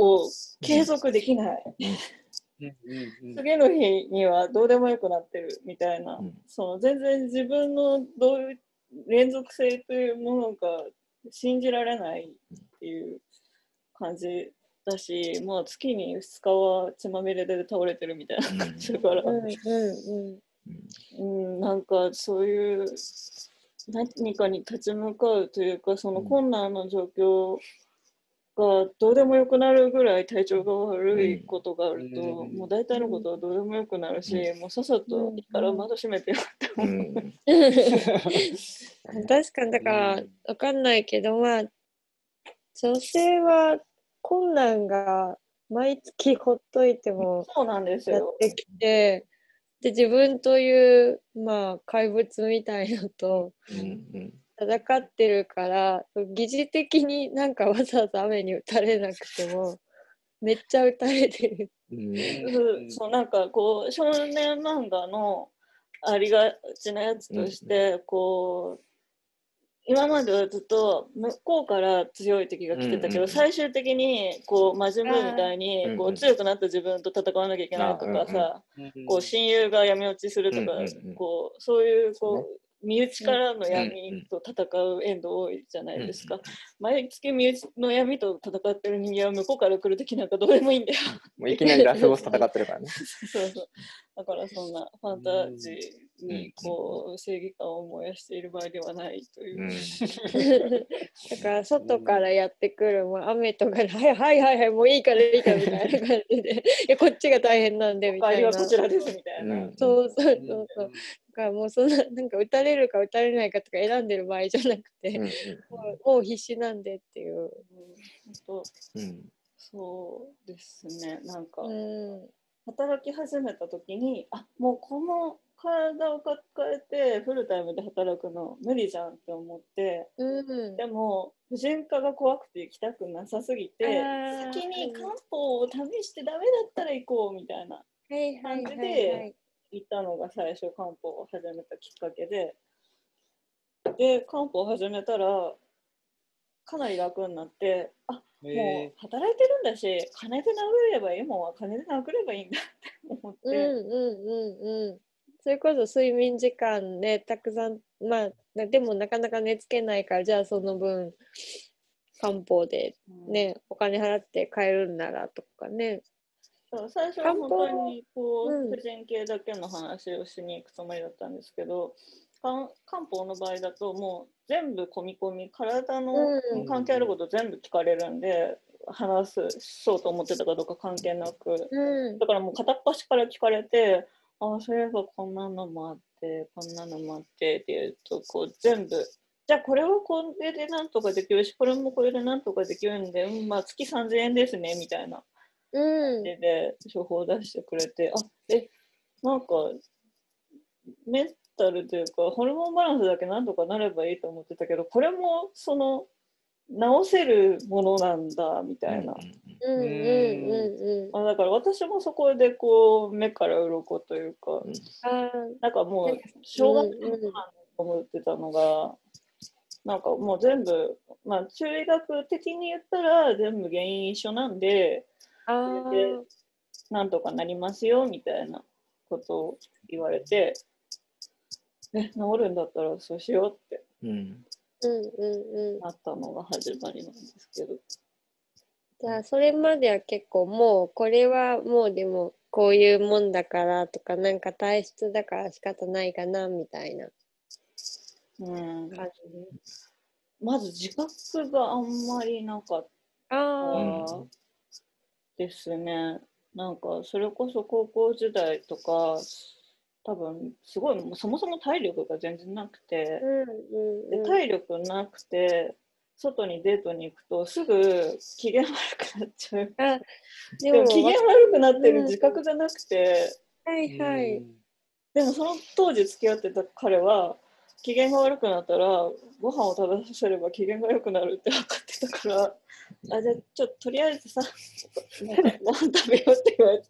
を継続できない、次の日にはどうでもよくなってるみたいな、うん。その全然自分のどういう連続性というものが信じられないっていう感じだしもう月に2日は血まみれで倒れてるみたいな感じだから、うんうんうん。うん、なんかそういう何かに立ち向かうというかその困難の状況がどうでもよくなるぐらい体調が悪いことがあると、うんもう大体のことはどうでもよくなるし、もうさっさといいから窓閉めてよってう思う。ん。確かにだからうんわかんないけどまあ女性は困難が毎月ほっといてもそうなんですよ。やってきてで自分というまあ怪物みたいのとうん。戦ってるから疑似的になんかわざわざ雨に打たれなくてもめっちゃ打たれてる。うん。そうなんかこう少年漫画のありがちなやつとして、こう今まではずっと向こうから強い敵が来てたけど、うんうんうん。最終的にこう魔人ブーみたいにこう強くなった自分と戦わなきゃいけないとかさ、こう親友が闇落ちするとか、うんうんうんこうそういうこう身内からのうんうん闇と戦うエンド多いじゃないですか。毎月身内の闇と戦ってる人間は向こうから来る敵なんかどうでもいいんだよ。もういきなりラスボス戦ってるからね。そうそう。だからそんなファンタジーにこう正義感を燃やしている場合ではないというう。ん。だから外からやってくるもう雨とかで「はいはいはいはいもういいからいいから」みたいな感じで「いやこっちが大変なんで」みたいなはこちらですみたいな。うんそうそうそうそうだからもうそんな なんか打たれるか打たれないかとか選んでる場合じゃなくて、うん。もうもう必死なんでっていう。うん。そうですね。なんかうん働き始めた時にあもうこの体を抱えてフルタイムで働くの無理じゃんって思ってうんでも婦人科が怖くて行きたくなさすぎて先に漢方を試してダメだったら行こうみたいなはいはいはい感じではい。行ったのが最初漢方を始めたきっかけでで漢方を始めたらかなり楽になってあもうへ働いてるんだし金で殴ればいいもんは金で殴ればいいんだって思って、うんうんうんうん。それこそ睡眠時間ね、たくさん、まあ、なでもなかなか寝つけないから、じゃあその分、漢方でうんね、お金払って買えるんならとかね。そう最初は本。当にこう、うん。婦人系だけの話をしに行くつもりだったんですけど漢漢方の場合だともう全部込み込み体のうん。関係あること全部聞かれるんで、話すそうと思ってたかどうか関係なく。うん。だからもう片っ端から聞かれてああそういえばこんなのもあってこんなのもあってっていうとこう全部じゃあこれはこれでなんとかできるしこれもこれでなんとかできるんで、うん、まあ月3000円ですねみたいなうん。でで処方を出してくれてあえなんかメンタルというかホルモンバランスだけなんとかなればいいと思ってたけどこれもその治せるものなんだみたいな、うんうんうんうん。あだから私もそこでこう目から鱗というかあなんかもう小学生の頃から思ってたのが、なんかもう全部、まあ、中医学的に言ったら全部原因一緒なん。でなんとかなりますよみたいなことを言われて、え、治るんだったらそうしようってうん。うんうんうん。なったのが始まりなんですけど。じゃあそれまでは結構もうこれはもうでもこういうもんだからとかなんか体質だから仕方ないかなみたいなうん、感じで。まず自覚があんまりなかったああ。ですね。なんかそれこそ高校時代とか多分すごいそもそも体力が全然なくてうんうんうん。で体力なくて外にデートに行くとすぐ機嫌悪くなっちゃう。あ、でも、機嫌悪くなってる自覚がなくて、はいはい。うんでもその当時付き合ってた彼は機嫌が悪くなったらご飯を食べさせれば機嫌が良くなるって分かってたからあじゃあちょっととりあえずさなんかご飯食べようって言われて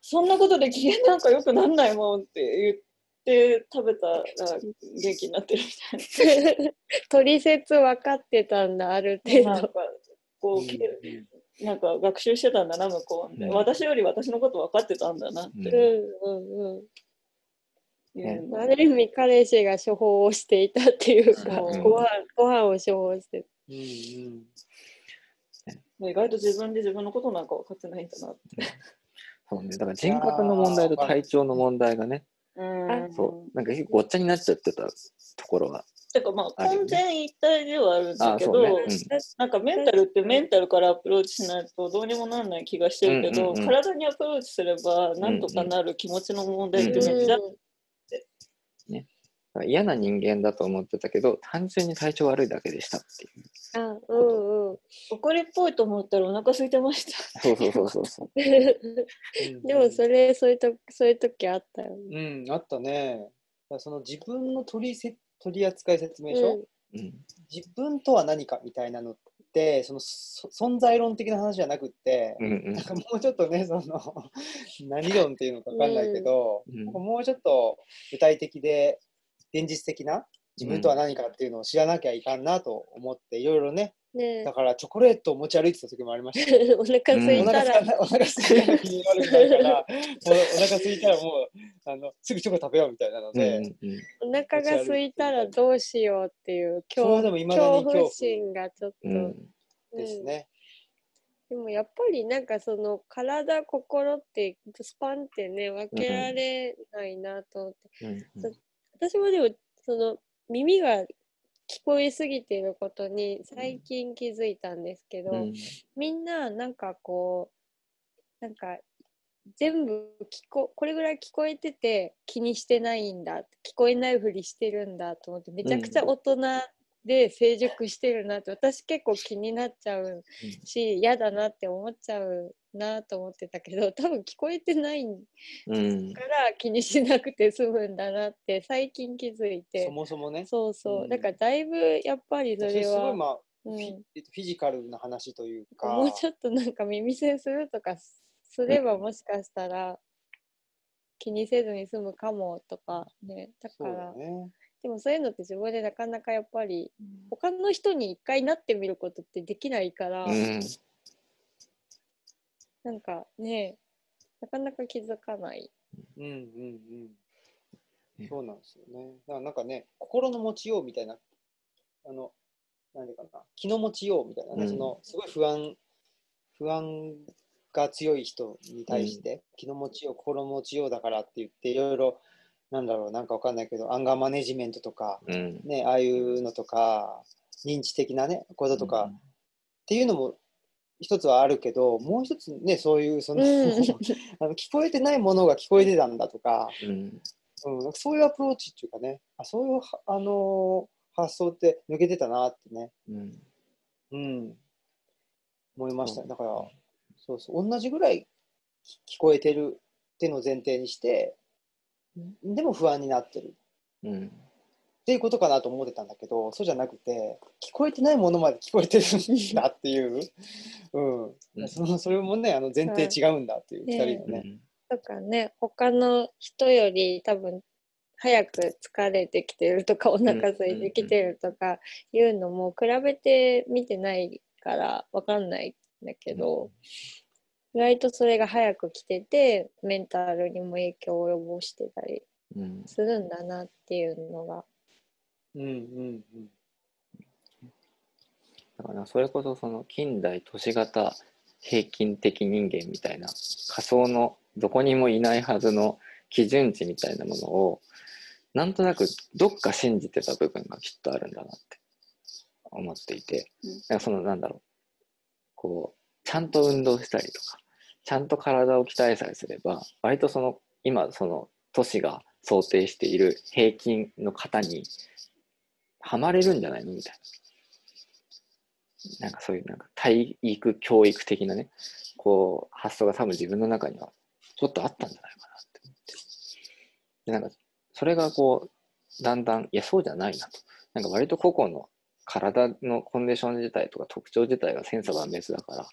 そんなことで機嫌なんか良くなんないもんって言って食べたら元気になってるみたい取説分かってたんだ、ある程ななんか度。こう、なんか学習してたんだな向こうで、うん。私より私のこと分かってたんだなって。うんうんうん。ある意味彼氏が処方をしていたっていうか、うん。ご飯ご飯を処方して。うんうん。意外と自分で自分のことなんか分かってないんだなって。そうね。だから人格の問題と体調の問題がね、うん。そう、なんか結構ごっちゃになっちゃってたところが。てかまあ完全一体ではあるんだあけど、そうね。なんかメンタルってメンタルからアプローチしないとどうにもならない気がしてるけど、うんうんうん。体にアプローチすればなんとかなる気持ちの問題ってうんめっちゃ、うん、嫌な人間だと思ってたけど、単純に体調悪いだけでしたっていう。あ、うんうん。怒りっぽいと思ったらお腹空いてました。そうそうそうそう でもそれそういうとそういう時あったよね。うん、あったね。その自分の取りせ取扱説明書、うんうん。自分とは何かみたいなのって、そのそ存在論的な話じゃなくって、うんうんなんかもうちょっとね、その 何論っていうのか分かんないけど、うんもうちょっと具体的で現実的な自分とは何かっていうのを知らなきゃいかんなと思って、いろいろね、ね。だからチョコレートを持ち歩いてた時もありました。よ。お腹空いおたら、腹すいたお腹すいたらなるかいたらもうあのすぐチョコ食べようみたいなのうんで、うんお腹が空いたらどうしようっていうそれはでも未だに恐怖。心がちょっと、うん。うんですね。でもやっぱりなんかその体心ってスパンってね分けられないなと思って、うん。そ私もでもその耳が聞こえすぎていることに最近気づいたんですけど、うん。みんななんかこうなんか全部聞ここれぐらい聞こえてて気にしてないんだ聞こえないふりしてるんだと思ってめちゃくちゃ大人で成熟してるなって、私結構気になっちゃうし嫌だなって思っちゃうなと思ってたけど多分聞こえてないうん。から気にしなくて済むんだなって最近気づいて。そもそもね。そうそう、うん。だからだいぶやっぱりそそれれは、すごいまあ、うん。フィジカルな話というか、もうちょっとなんか耳栓するとかすすればもしかしたら気にせずに済むかもとかね。だそうから、だね。でもそういうのって自分でなかなかやっぱり他の人に一回なってみることってできないから、うんなんかねなかなか気づかない。うんうんうん。ねそうなんですよね。だからなんかね、心の持ちようみたいな、あの、なんていうかな、気の持ちようみたいなね、うんその、すごい不安、不安が強い人に対して、気の持ちよう、心の持ちようだからって言って、いろいろ、なんだろう、なんかわかんないけど、アンガーマネジメントとか、うんね、ああいうのとか、認知的なね、こととか、っていうのも一つはあるけど、もう一つね、そういう、その、うん あの聞こえてないものが聞こえてたんだとか、うんうん、そういうアプローチっていうかね、あそういうは、あのー発想って抜けてたなってね、うん。うん、思いましたね。だから、そうそう、同じぐらい聞こえてるっていうのを前提にして、でも不安になってる。うん。っていうことかなと思ってたんだけど、そうじゃなくて、聞こえてないものまで聞こえてるんだっていう、うん、うんそのそれもね、あの前提違うんだっていう、はい二人のね。とかね他の人より多分早く疲れてきてるとかお腹空いてきてるとかいうのも比べて見てないから分かんないんだけど、意外とそれが早く来ててメンタルにも影響を及ぼしてたりうん。するんだなっていうのが。うんうんうん。だからそれこそその近代都市型平均的人間みたいな仮想のどこにもいないはずの基準値みたいなものをなんとなくどっか信じてた部分がきっとあるんだなって思っていて、うんなんかそのなんだろうこうちゃんと運動したりとかちゃんと体を鍛えさえすれば割とその今その都市が想定している平均の型にはまれるんじゃないの？みたいな。なんかそういうなんか体育教育的なね、こう発想が多分自分の中にはちょっとあったんじゃないかなって思って。で、なんかそれがこう、だんだん、いや、そうじゃないなと。なんか割と個々の体のコンディション自体とか特徴自体が千差万別だから、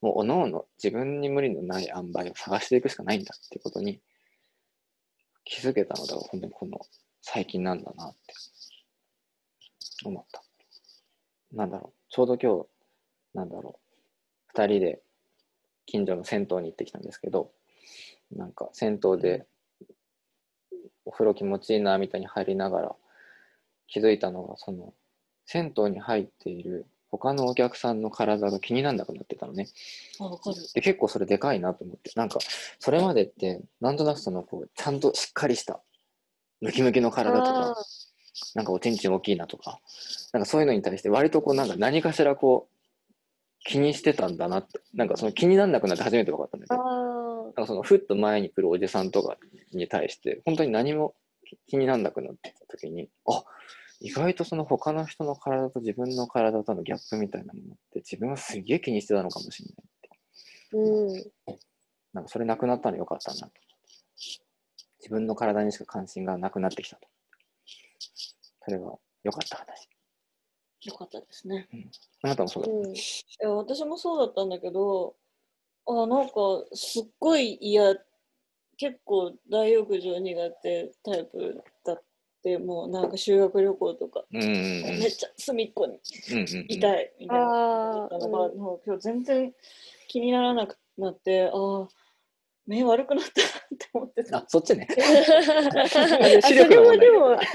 もう各々自分に無理のない塩梅を探していくしかないんだっていうことに気づけたのが本当にこの最近なんだなって思った。なんだろう、ちょうど今日、なんだろう、二人で近所の銭湯に行ってきたんですけど、なんか銭湯でお風呂気持ちいいなみたいに入りながら気づいたのが、その銭湯に入っている他のお客さんの体が気にならなくなってたのね。で結構それでかいなと思って。なんかそれまでってなんとなくそのこうちゃんとしっかりしたムキムキの体とあかなんかおちんちん大きいなとかなんかそういうのに対して割とこうなんか何かしらこう気にしてたんだなってなんかその気にならなくなって初めて分かったんだけあどーなんかそのふっと前に来るおじさんとかに対して本当に何も気にならなくなってた時にあ意外とその他の人の体と自分の体とのギャップみたいなものって自分はすげえ気にしてたのかもしれないうんなんかそれなくなったのよかったなと。自分の体にしか関心がなくなってきたと。それは良かった話。よかったですね。あなたもそうだ。うんいや私もそうだったんだけどあなんかすっごい嫌結構大浴場苦手タイプだってもうなんか修学旅行とか、うんうんうん。めっちゃ隅っこにうんうんうんいたいみたいなあだったのが、もう今日全然気にならなくなってああ目悪くなったなって思ってた。あ、そっちね。あそ視力れの問題もでも なんか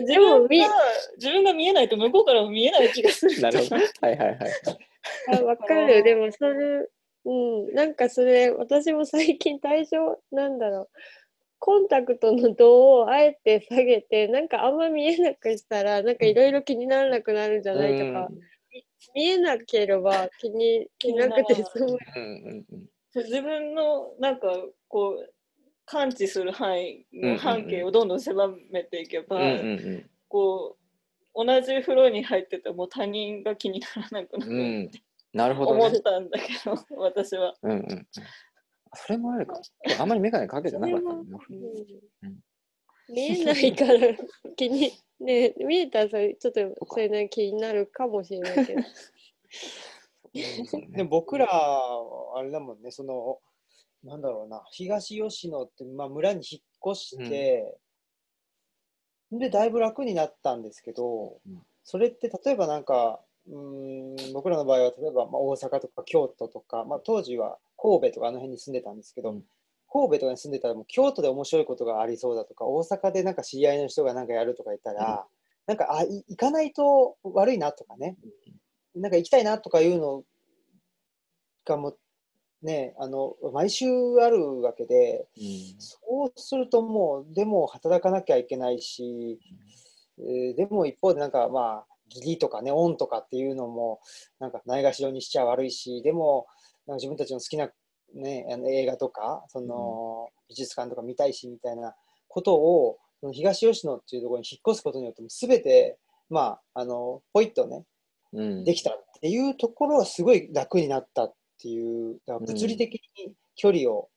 自でもみ分が自分が見えないと向こうからも見えない気がする。なるほど。はいはいはい。あわかるでもそれうんなんかそれ私も最近対象なんだろうコンタクトの度をあえて下げてなんかあんま見えなくしたらなんかいろいろ気にならなくなるんじゃないとか、見えなければ気に気なくて済むうんうんうん。自分のなんかこう感知する範囲の半径をどんどん狭めていけば、うんうんうん。こう同じ風呂に入ってても他人が気にならなくなる、うん。なるほどね。思ったんだけど私は。うんうんうん。それもあるか。あんまり眼鏡かけてなかったのね。うん見えないから気にね見えたらそれちょっとそれね気になるかもしれないけど でも僕ら、あれだもんね、その、なんだろうな、東吉野って、まあ、村に引っ越して、で、だいぶ楽になったんですけど、うん。それって例えばなんか、うーん僕らの場合は例えば、まあ、大阪とか京都とか、まあ、当時は神戸とかあの辺に住んでたんですけど、うん。神戸とかに住んでたらもう京都で面白いことがありそうだとか大阪でなんか知り合いの人がなんかやるとか言ったら、なんかあい行かないと悪いなとかね、なんか行きたいなとかいうのがもうねあの毎週あるわけでうんそうするともうでも働かなきゃいけないし、えーでも一方でなんかまあ義理とかね恩とかっていうのもなんかないがしろにしちゃ悪いしでもなんか自分たちの好きな、ね、あの映画とかその美術館とか見たいしみたいなことをその東吉野っていうところに引っ越すことによっても全てまああのポイッとねうん。できたっていうところはすごい楽になったっていう物理的に距離を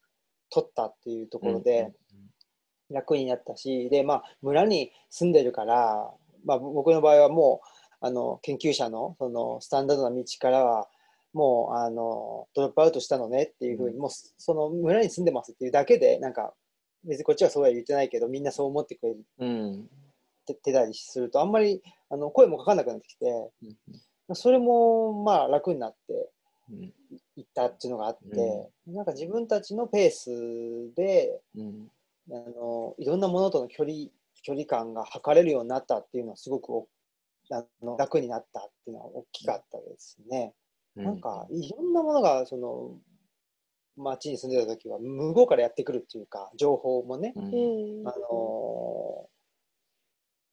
取ったっていうところで楽になったし、でまあ村に住んでるから、まあ、僕の場合はもうあの研究者のそのスタンダードな道からはもうあのドロップアウトしたのねっていうふうに、うん。もうその村に住んでますっていうだけでなんか別にこっちはそうは言ってないけどみんなそう思ってくれうん。ててたりするとあんまりあの声もかかんなくなってきてうんそれもまあ楽になってうん。いったっていうのがあって、なんか自分たちのペースでうん。あのいろんなものとの距離距離感が測れるようになったっていうのはすごくおあの楽になったっていうのは大きかったですね。なんかいろんなものがその街に住んでた時は向こうからやってくるっていうか情報もね、うん、うんあの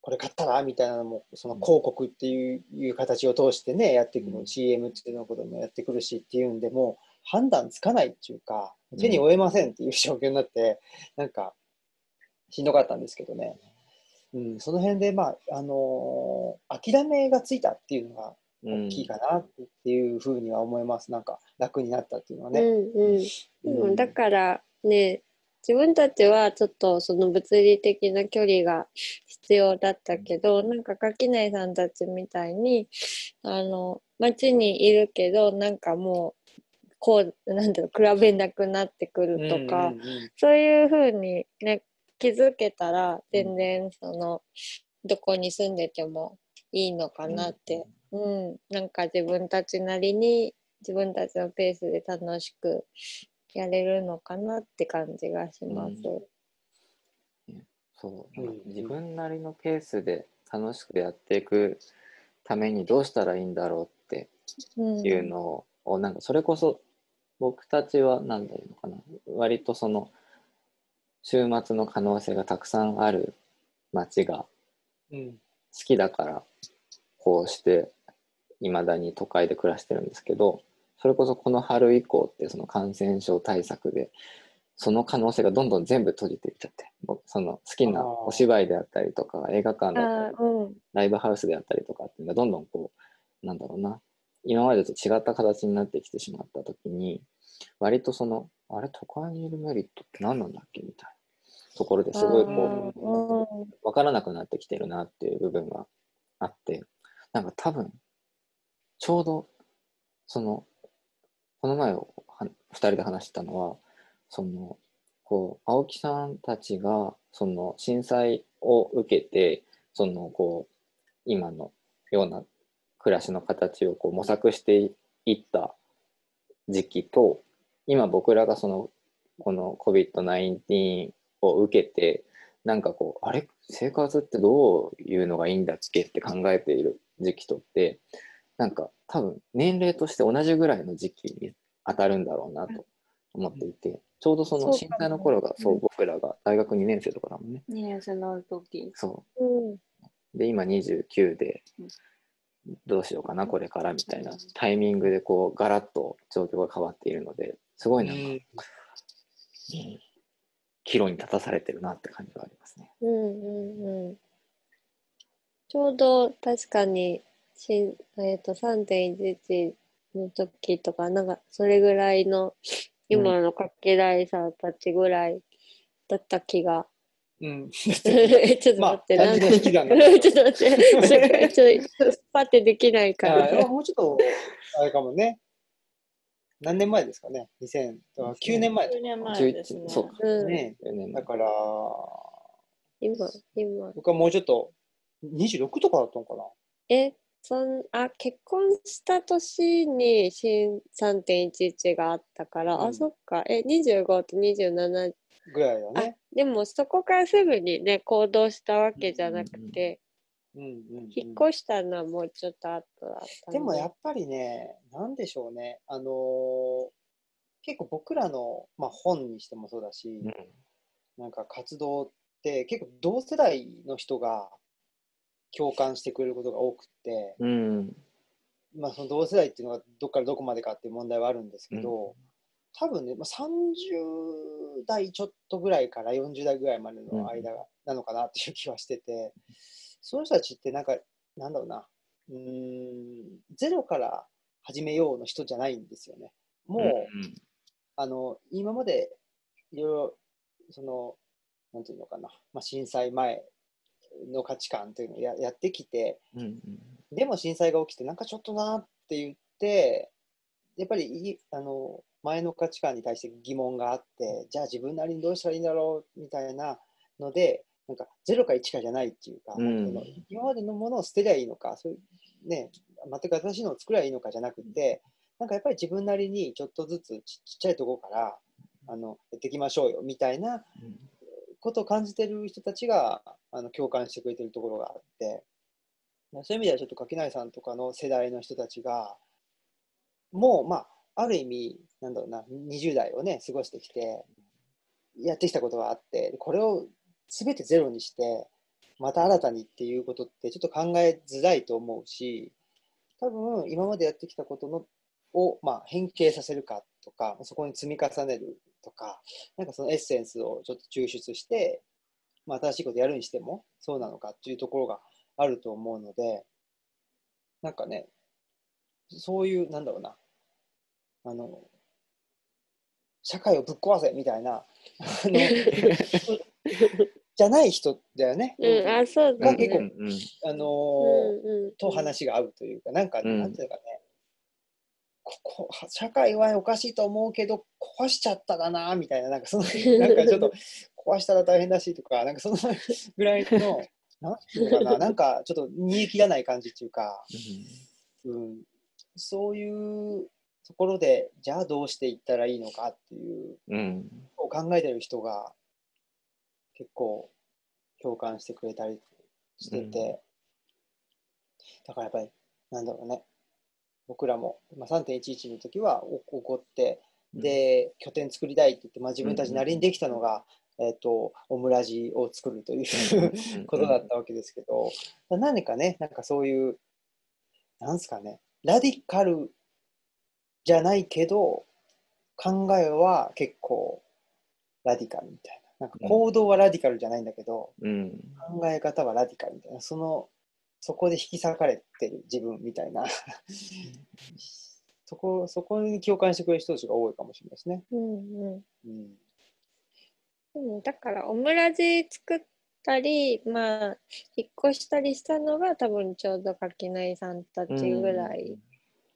これ買ったらみたいなのもその広告っていういう形を通してねやっていくの、うん。CM っていうのこともやってくるしっていうんでもう判断つかないっていうか手に負えませんっていう状況になって、なんかしんどかったんですけどね、うん、その辺でまああのー諦めがついたっていうのが大きいかなっていうふうには思います、なんか楽になったっていうのはね。うんうん。でうん。もだからね自分たちはちょっとその物理的な距離が必要だったけどなんか垣内さんたちみたいにあの街にいるけどなんかもうこうなんだろう比べなくなってくるとか、うんうんうん。そういうふうにね気づけたら全然そのどこに住んでてもいいのかなって、うん。なんか自分たちなりに自分たちのペースで楽しくやれるのかなって感じがします。そう、うんなん。か自分なりのペースで楽しくやっていくためにどうしたらいいんだろうってうん。いうのを、なんかそれこそ僕たちは何だろうのかな割とその週末の可能性がたくさんある街がうん。好きだからこうしていまだに都会で暮らしてるんですけどそれこそこの春以降ってその感染症対策でその可能性がどんどん全部閉じていっちゃって僕その好きなお芝居であったりとか映画館だったりうん。ライブハウスであったりとかっていうのがどんどんこうなんだろうな。今までと違った形になってきてしまった時に割とそのあれ都会にいるメリットって何なんだっけみたいな。ところですごいこううん。分からなくなってきてるなっていう部分があってなんか多分ちょうどそのこの前は2人で話したのはそのこう青木さんたちがその震災を受けてそのこう今のような暮らしの形をこう模索していった時期と今僕らがそのこの COVID-19 を受けてなんかこうあれ？生活ってどういうのがいいんだっけ？って考えている時期とってなんか多分年齢として同じぐらいの時期に当たるんだろうなと思っていてちょうどその震災の頃がそう僕らが大学2年生とかだもんね。2年生の時。そう。ん。うで今29でうんどうしようかなこれからみたいなタイミングでこうガラッと状況が変わっているのですごいなんか、うん岐路に立たされてるなって感じはありますね。うんうんうん。ちょうど確かにしん、えー、と3.11の時とかなんかそれぐらいの今のかけらいさんたちぐらいだった気が。うん。えちょっとまあ待って、なん単純な引き算だちょっと待って、ちょっとパってできないかあら。もうちょっと、あれかもね。何年前ですかね ?2000、だから9年前と9年前ですね。そうかうん、ね。ねだから、今、今。僕はもうちょっと、26とかだったのかなえ、そん、あ、結婚した年に新3.11があったから、あ、うん。そっか、え、25と27、ぐらいだね。でもそこからすぐにね、行動したわけじゃなくて、うんうんうん。引っ越したのはもうちょっと後だったんでもやっぱりね、なんでしょうね。あのー結構僕らの、まあ、本にしてもそうだし、うん。なんか活動って結構同世代の人が共感してくれることが多くって、うん。まあ、その同世代っていうのがどっからどこまでかっていう問題はあるんですけど、多分ね、まあ、30代ちょっとぐらいから40代ぐらいまでの間がなのかなっていう気はしてて、その人たちってなんか、なんだろうな、うーん、ゼロから始めようの人じゃないんですよね。もう、あの、今までいろいろ、その、なんていうのかな、まあ、震災前の価値観っていうのをややってきて、うんうん。でも震災が起きて、なんかちょっとなって言って、やっぱりいあの前の価値観に対して疑問があって、じゃあ自分なりにどうしたらいいんだろうみたいなので、なんか0か1かじゃないっていうか、うん。今までのものを捨てりゃいいのか、そういうね、全く新しいのを作りゃいいのかじゃなくて、なんかやっぱり自分なりにちょっとずつちちっちゃいところからあのやっていきましょうよみたいなことを感じてる人たちがあの共感してくれてるところがあって、そういう意味ではちょっと垣内さんとかの世代の人たちが、もう、まあ、ある意味、なんだろうな、20代をね、過ごしてきて、やってきたことがあって、これを全てゼロにして、また新たにっていうことってちょっと考えづらいと思うし、多分今までやってきたことのを、まあ、変形させるかとか、そこに積み重ねるとか、なんかそのエッセンスをちょっと抽出して、まあ、新しいことやるにしてもそうなのかっていうところがあると思うので、なんかね、そういう、なんだろうな、あの、社会をぶっ壊せみたいな、あの じゃない人だよね。うん、あ、そうだが結構ね。うんうんあのーうんうんと話が合うというか、なんか、うんなんていうかね、ここ社会はおかしいと思うけど、壊しちゃったらな、みたいな、なんかその、なんかちょっと、壊したら大変だしとか、なんかそのぐらいの、なんていうのかな、なんかちょっと煮え切らない感じっていうか、うん、そういうところで、じゃあどうしていったらいいのかっていううん。を考えてる人が結構共感してくれたりしてて、うん。だからやっぱりなんだろうね僕らも、まあ、3.11の時はお怒ってで拠点作りたいって言って、まあ、自分たちなりにできたのが、えっとオムラジを作るという ことだったわけですけど、何かねなんかそういうなんすかねラディカルじゃないけど考えは結構ラディカルみたいな。なんか行動はラディカルじゃないんだけど、うん。考え方はラディカルみたいな。そのそこで引き裂かれてる自分みたいな。そこそこに共感してくれる人たちが多いかもしれないですね。うんうん。うんでもだからオムラジ作ったりまあ引っ越したりしたのが多分ちょうど垣内さんたちぐらい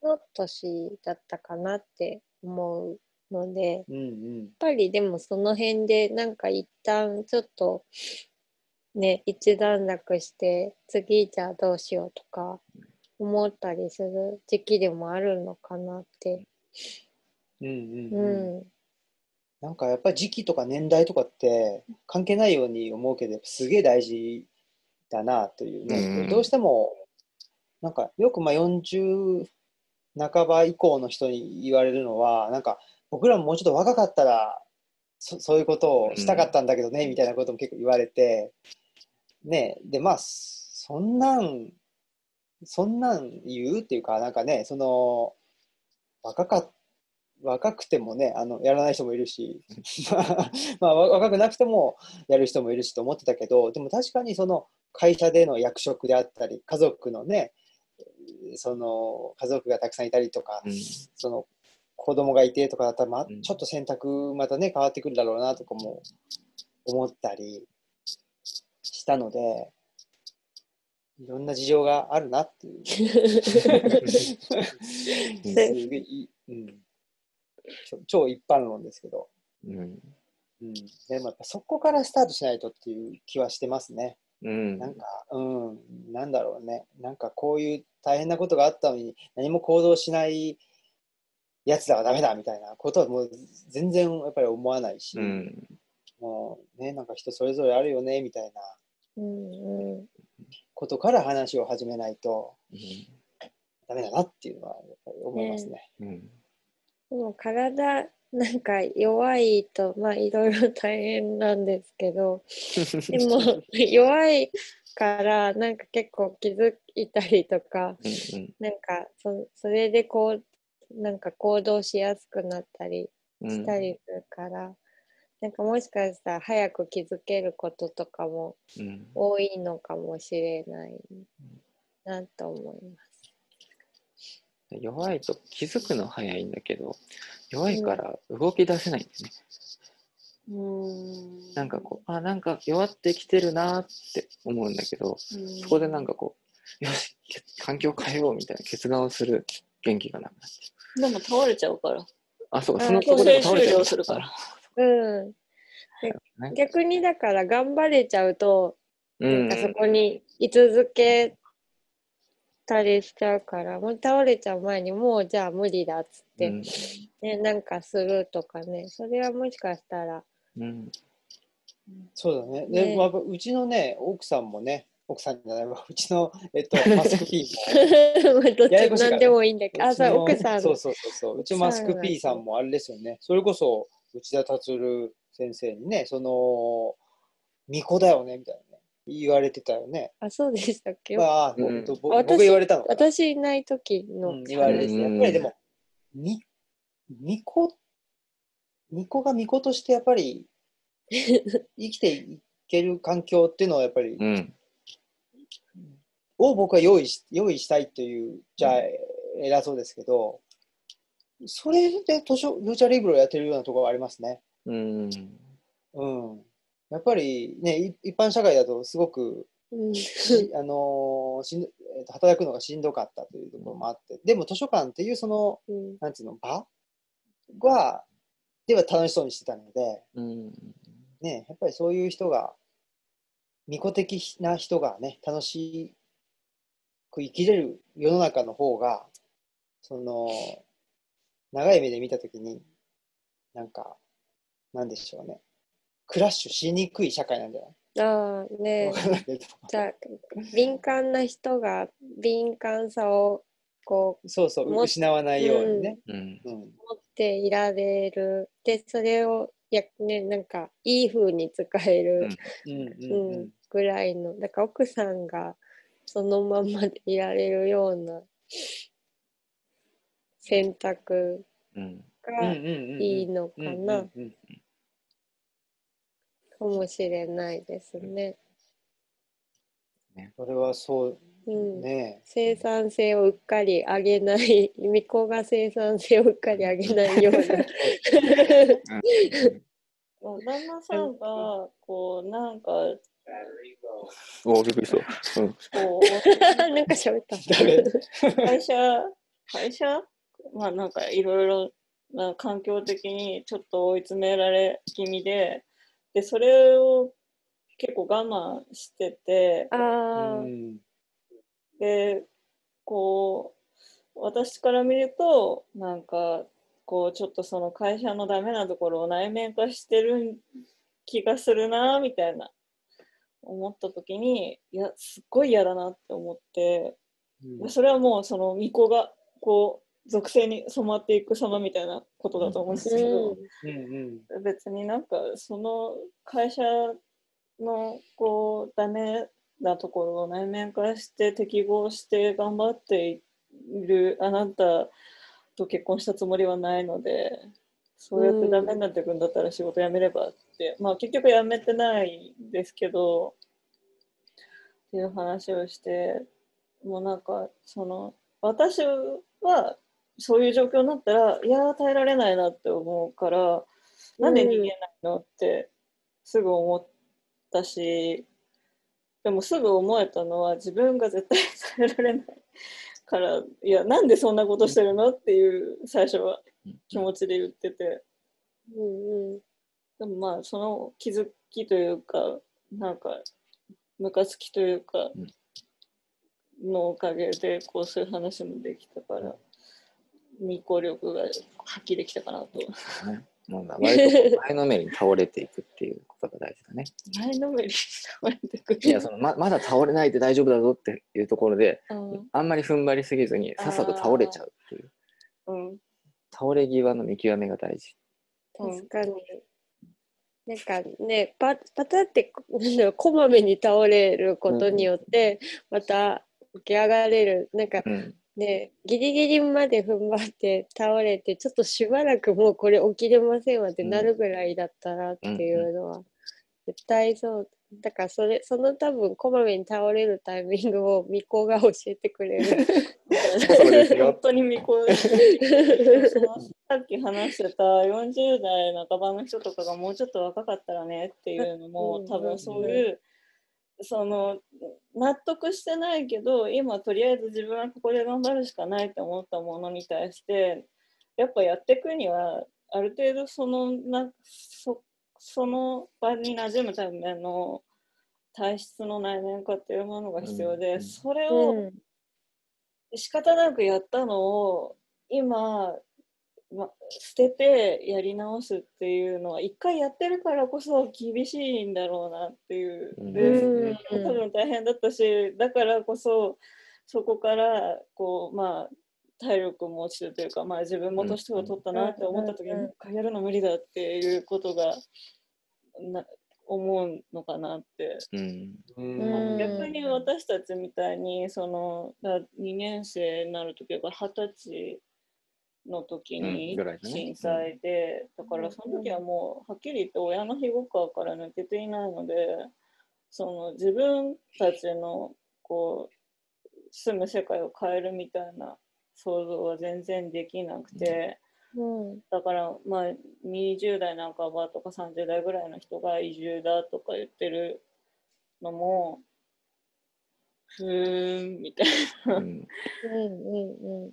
の年だったかなって思うのでやっうんうんぱりでもその辺でなんか一旦ちょっとね一段落して次じゃあどうしようとか思ったりする時期でもあるのかなって。うんうんううんんなんかやっぱり時期とか年代とかって関係ないように思うけどすげえ大事だなというね、うんどうしてもなんかよくまあ40半ば以降の人に言われるのはなんか僕らももうちょっと若かったらそそういうことをしたかったんだけどね、みたいなことも結構言われてねでまあそんなんそんなん言うっていうかなんかねその若かっ若くてもねあのやらない人もいるしまあ、まあ、わ若くなくてもやる人もいるしと思ってたけどでも確かにその会社での役職であったり家族のねその家族がたくさんいたりとか、うん。その子供がいてとかだったら、まちょっと選択またね変わってくるだろうなとかも思ったりしたのでいろんな事情があるなっていう。うん、超一般論ですけど、うん。うん、でもやっぱそこからスタートしないとっていう気はしてますね。うん。なんか、うん、なんだろうね。なんかこういう大変なことがあったのに何も行動しないやつらはダメだみたいなことはもう全然やっぱり思わないし、うん。もうね、なんか人それぞれあるよねみたいなうんうん。ことから話を始めないとうん。ダメだなっていうのはやっぱり思いますね。うんでも体なんか弱いとまあいろいろ大変なんですけど でも弱いからなんか結構気づいたりとかうんなんかそそれでこうなんか行動しやすくなったりうんしたりするから、なんかもしかしたら早く気づけることとかもうん多いのかもしれないなと思います。弱いと気づくの早いんだけど、弱いから動き出せないんだよね。うん。なんかこう、あ、なんか弱ってきてるなって思うんだけど、そこでなんかこう、よし、け環境変えようみたいな決断をする元気がなくなって。でも倒れちゃうから。あ、そうか、あそのそ強制こで倒れちゃう。するから。うん、ね。逆にだから頑張れちゃうと、うん。なんかそこに居続けたりしちゃうから、もう倒れちゃう前にもうじゃあ無理だっつって、うんね、なんかするとかね、それはもしかしたら、うんそうだね。で、ねまあ、うちのね、奥さんもね、奥さんじゃないわ、うちの、えっと、マスク P も。まあどっちややこしいねなんでもいいんだけど、あ、そう、奥さん。そうそうそうそう。うちのマスク P さんもあれですよね。それこそ、内田達先生にね、その、巫女だよね、みたいなね。言われてたよね。あ、そうでしたっけ、まあ、うん僕が言われたのかな。私いない時の、うん、言われてうんやっぱりでも、み、巫女、巫女が巫女としてやっぱり 生きていける環境っていうのはやっぱり、うんを僕は用意し用意したいという、じゃあ偉そうですけど、それで図書、ルーチャリブロをやってるようなところはありますね。うんうん。やっぱりね、い一般社会だとすごくうん、し あのーしんえ働くのがしんどかったというところもあって、でも図書館っていうその、うん。なんつうの、場は、では楽しそうにしてたので、うん。ね、やっぱりそういう人が、利己的な人がね、楽しく生きれる世の中の方が、その、長い目で見たときに、なんか、なんでしょうね、クラッシュしにくい社会なんじゃない？ああねじゃあ敏感な人が敏感さをこそうそう、も失わないようにね。うん。うん。う持っていられる。でそれをやねなんかいい風に使える、うん。うんうんうん。ぐらいの。だから奥さんがそのままでいられるような選択がいいのかうんなかもしれないですね。それはそううんね。生産性をうっかり上げない、巫女が生産性をうっかり上げないような。旦那さんがこうなんかおびっくりした。うんこなんか喋った。会社会社？まあなんかいろいろな環境的にちょっと追い詰められ気味ででそれを結構我慢しててでこう私から見るとなんかこうちょっとその会社のダメなところを内面化してる気がするなみたいな思った時にいやすっごい嫌だなって思ってうん。それはもうその巫女がこう属性に染まっていく様みたいなことだと思うんですけど、うん。うん別になんかその会社のこうダメなところを内面化して適合して頑張っているあなたと結婚したつもりはないのでそうやってダメになっていくんだったら仕事辞めればって、まあ結局辞めてないんですけどっていう話をしてもうなんかその私はそういう状況になったらいやー耐えられないなって思うからなんで逃げないのってすぐ思ったし、でもすぐ思えたのは自分が絶対耐えられないから、いや、なんでそんなことしてるのっていう最初は気持ちで言ってて、うんうん。でもまあその気づきというか、なんかムカつきというか、のおかげでこうそういう話もできたから、未行力が発揮できたかなと。ねもう割と前のめりに倒れていくっていうことが大事だね。前のめりに倒れてくる。いやそのままだ倒れないで大丈夫だぞっていうところでうんあんまり踏ん張りすぎずにさっさと倒れちゃうっていううん倒れ際の見極めが大事。確かに。なんかね、パパタってなんだろうこまめに倒れることによって、また起き上がれる。なんかうんでギリギリまで踏ん張って倒れてちょっとしばらくもうこれ起きれませんわってなるぐらいだったらっていうのは絶対そう。だからそれその多分こまめに倒れるタイミングを巫女が教えてくれる。そうですよ。本当に見こそのさっき話してた40代半ばの人とかがもうちょっと若かったらねっていうのもうん。多分そういうその納得してないけど今とりあえず自分はここで頑張るしかないって思ったものに対してやっぱやっていくにはある程度そのなそその場に馴染むための体質の内面化っていうものが必要で、うん。それを、うん仕方なくやったのを今、ま、捨ててやり直すっていうのは一回やってるからこそ厳しいんだろうなっていう、うん。でうん。多分大変だったしだからこそそこからこうまあ体力も落ちるというか、まあ、自分も年を取ったなって思った時にうん。もう一回やるの無理だっていうことがな思うのかなって。うん。うん。逆に私たちみたいにそのだ2年生になる時だから二十歳の時うんに震災で、だからその時はもうはっきり言って親の庇護下から抜けていないのでその自分たちのこう住む世界を変えるみたいな想像は全然できなくて。うん。だからまあ20代半ばとか30代ぐらいの人が移住だとか言ってるのもふーんみたいな、うん。うんうん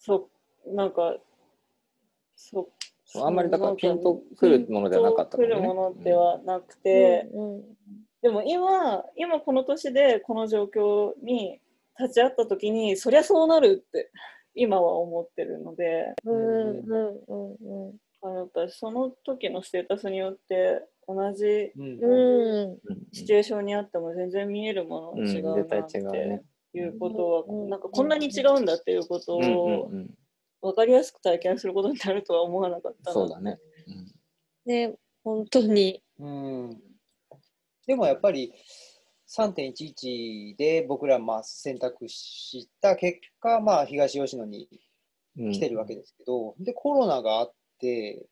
そなんかそあんまりだからピンとくるものではなかったもんね。ピンとくるものではなくうて、んうんでも今今この年でこの状況に立ち会った時にそりゃそうなるって今は思ってるので。うんうんうんうんあやっぱりその時のステータスによって同じうんうん。シチュエーションにあっても全然見えるものが違うなうんっていうことは、うん。なんかこんなに違うんだっていうことうんうんをうん分かりやすく体験することになるとは思わなかったな。そうだね。ね本当に。うん。でもやっぱり3.11で僕らまあ選択した結果、まあ、東吉野にうん来てるわけですけど、でコロナがあって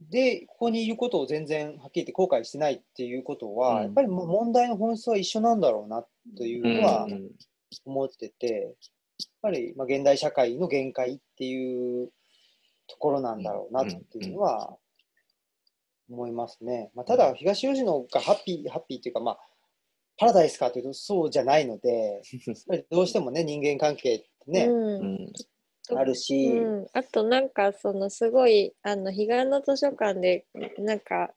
でここにいることを全然はっきり言って後悔してないっていうことは、うん。やっぱりもう問題の本質は一緒なんだろうなというのはうん。思ってて、ぱりまあ現代社会の限界っていうところなんだろうなっていうのは思いますね。まあ、ただ東吉野がハッピーハッピーっていうかまあパラダイスかというとそうじゃないので やっぱりどうしてもね人間関係ってね、ううん。んあるし、うん、あとなんかそのすごいあの彼岸の図書館でなんか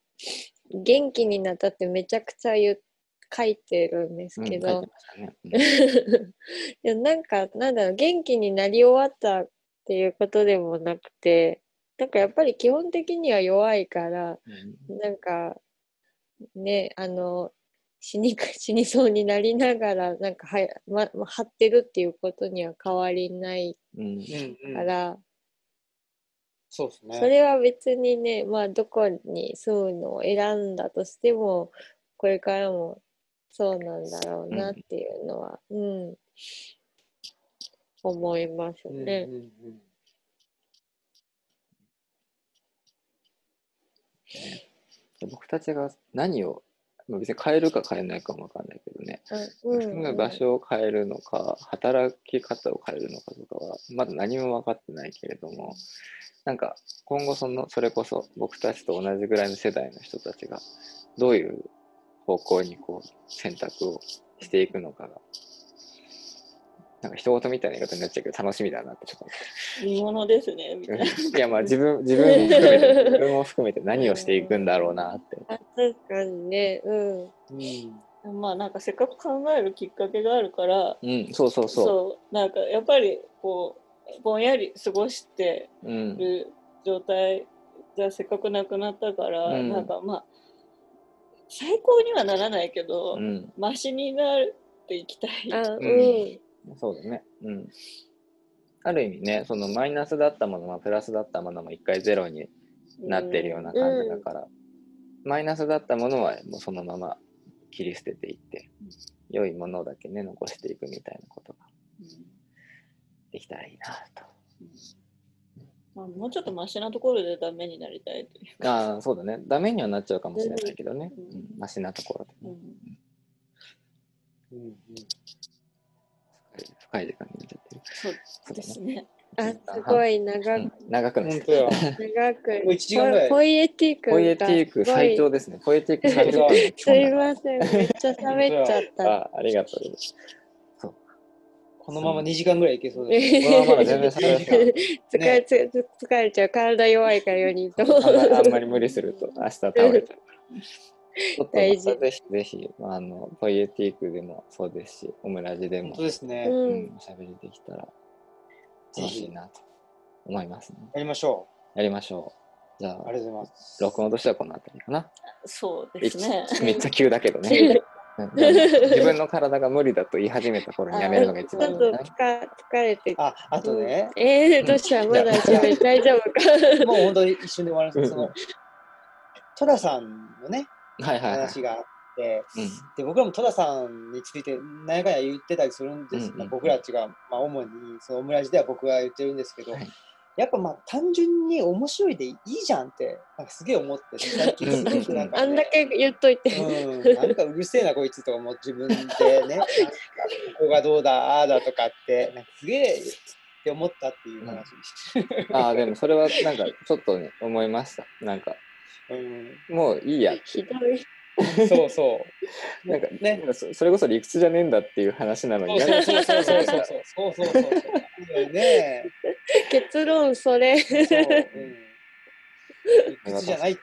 元気になったってめちゃくちゃ言う書いてるんですけど、うんね。うん。なんかなんだろう元気になり終わったっていうことでもなくてなんかやっぱり基本的には弱いからなんかねあの死にか 死にそうになりながらなんかはや、ま、ま張ってるっていうことには変わりないうん。うんうんから、そうですね。それは別にねまあどこに住むのを選んだとしてもこれからもそうなんだろうなっていうのは、うん。思いますうんね。うんうん。僕たちが何をまあ別に変えるか変えないかもわかんないけどね、うん。自分が場所を変えるのか働き方を変えるのかとかはまだ何も分かってないけれどもなんか今後そのそれこそ僕たちと同じぐらいの世代の人たちがどういう方向にこう選択をしていくのかがなんか人事みたいな言い方になっちゃうけど楽しみだなってちょっと見物ですねみたいな。いやまあ自分自分も含めて自分も含めて何をしていくんだろうなって。あ確かにね、うん。うんまあなんかせっかく考えるきっかけがあるからうん、そうそうそそうなんかやっぱりこうぼんやり過ごしてう。うん。る状態じゃせっかくなくなったから、うんなんかまあ最高にはならないけど、うん。マシになっていきたい。あ、ううんん。そうだね。うん。ある意味ね、そのマイナスだったものもプラスだったものも一回ゼロになってるような感じだから、マイナスだったものはもうそのまま切り捨てていって、良いものだけね、残していくみたいなことがきたらいいなと。まあ、もうちょっとマシなところでダメになりたいというか。ああ、そうだね。ダメにはなっちゃうかもしれないけどね。ううんん、マシなところで。うんうんうん深い時間になっちゃってる。そうですね。あ、すごい長くうん、長くなっ。長く。もう1時間ぐらい。ポイエティックた。ポエティーク最長ですね。ポエティーク最長 すいません、めっちゃ喋っちゃった。あありがとうございます。このまま2時間ぐらいいけそうです。このまままだ全然喋れない疲れつ疲れちゃう、体弱いから4人とも。あんまあんまり無理すると明日倒れちゃう。ちょっとぜひぜひ、あの、ポイエティークでもそうですし、オムラジでも本当、ですね。ううんん、おしゃべりできたら楽しいなと思いますね。やりましょやりましょう。じゃう。ああ、りがとうございます。録音としてはこの辺りかな。そうですね。めっちゃ急だけどね。自分の体が無理だと言い始めた頃にやめるのが一番いいんじゃないっと疲疲れて。あ、あとね、えー、どうしたまだ大丈夫か。もう本当に一瞬で終わるん。です戸田さんのね、はいはいはい。話があって、うん。で僕らも戸田さんについて何やかんや言ってたりするんです、うんうんまあ、僕らたちが、まあ、主にそのオムラジでは僕が言ってるんですけど、はいやっぱまあ単純に面白いでいいじゃんってなんかすげえ思って最近 すごくなんか、ね、あんだけ言っといて。うん、なんかうるせえなこいつとかも自分でね ここがどうだああだとかってなんかすげえって思ったっていう話でしああ、でもそれはなんかちょっとね、思いました。なんか、た、うん、もういいや。ひどい。そうそうなんかねそそれこそ理屈じゃねえんだっていう話なのに、そうそうそうそうそうそうそうそうね結論それ。そう、うん。理屈じゃないで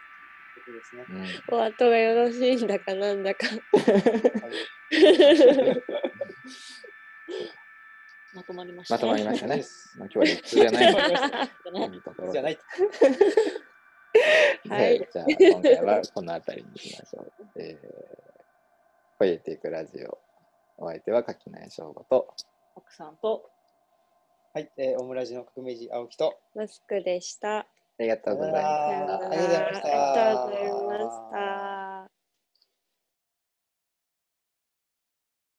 すね。うんお後がよろしいんだかなんだか。まとまりました、まとまりましたねまあ、今日は理屈じゃないじゃない。はいじゃあ、今回はこの辺りにしましょう。えー、ポエティックラジオ。お相手は垣内翔吾と、奥さんとはい、えー、オムラジの革命児青木と。マスクでした。ありがとうございました。ありがとうございましたありがとうございました。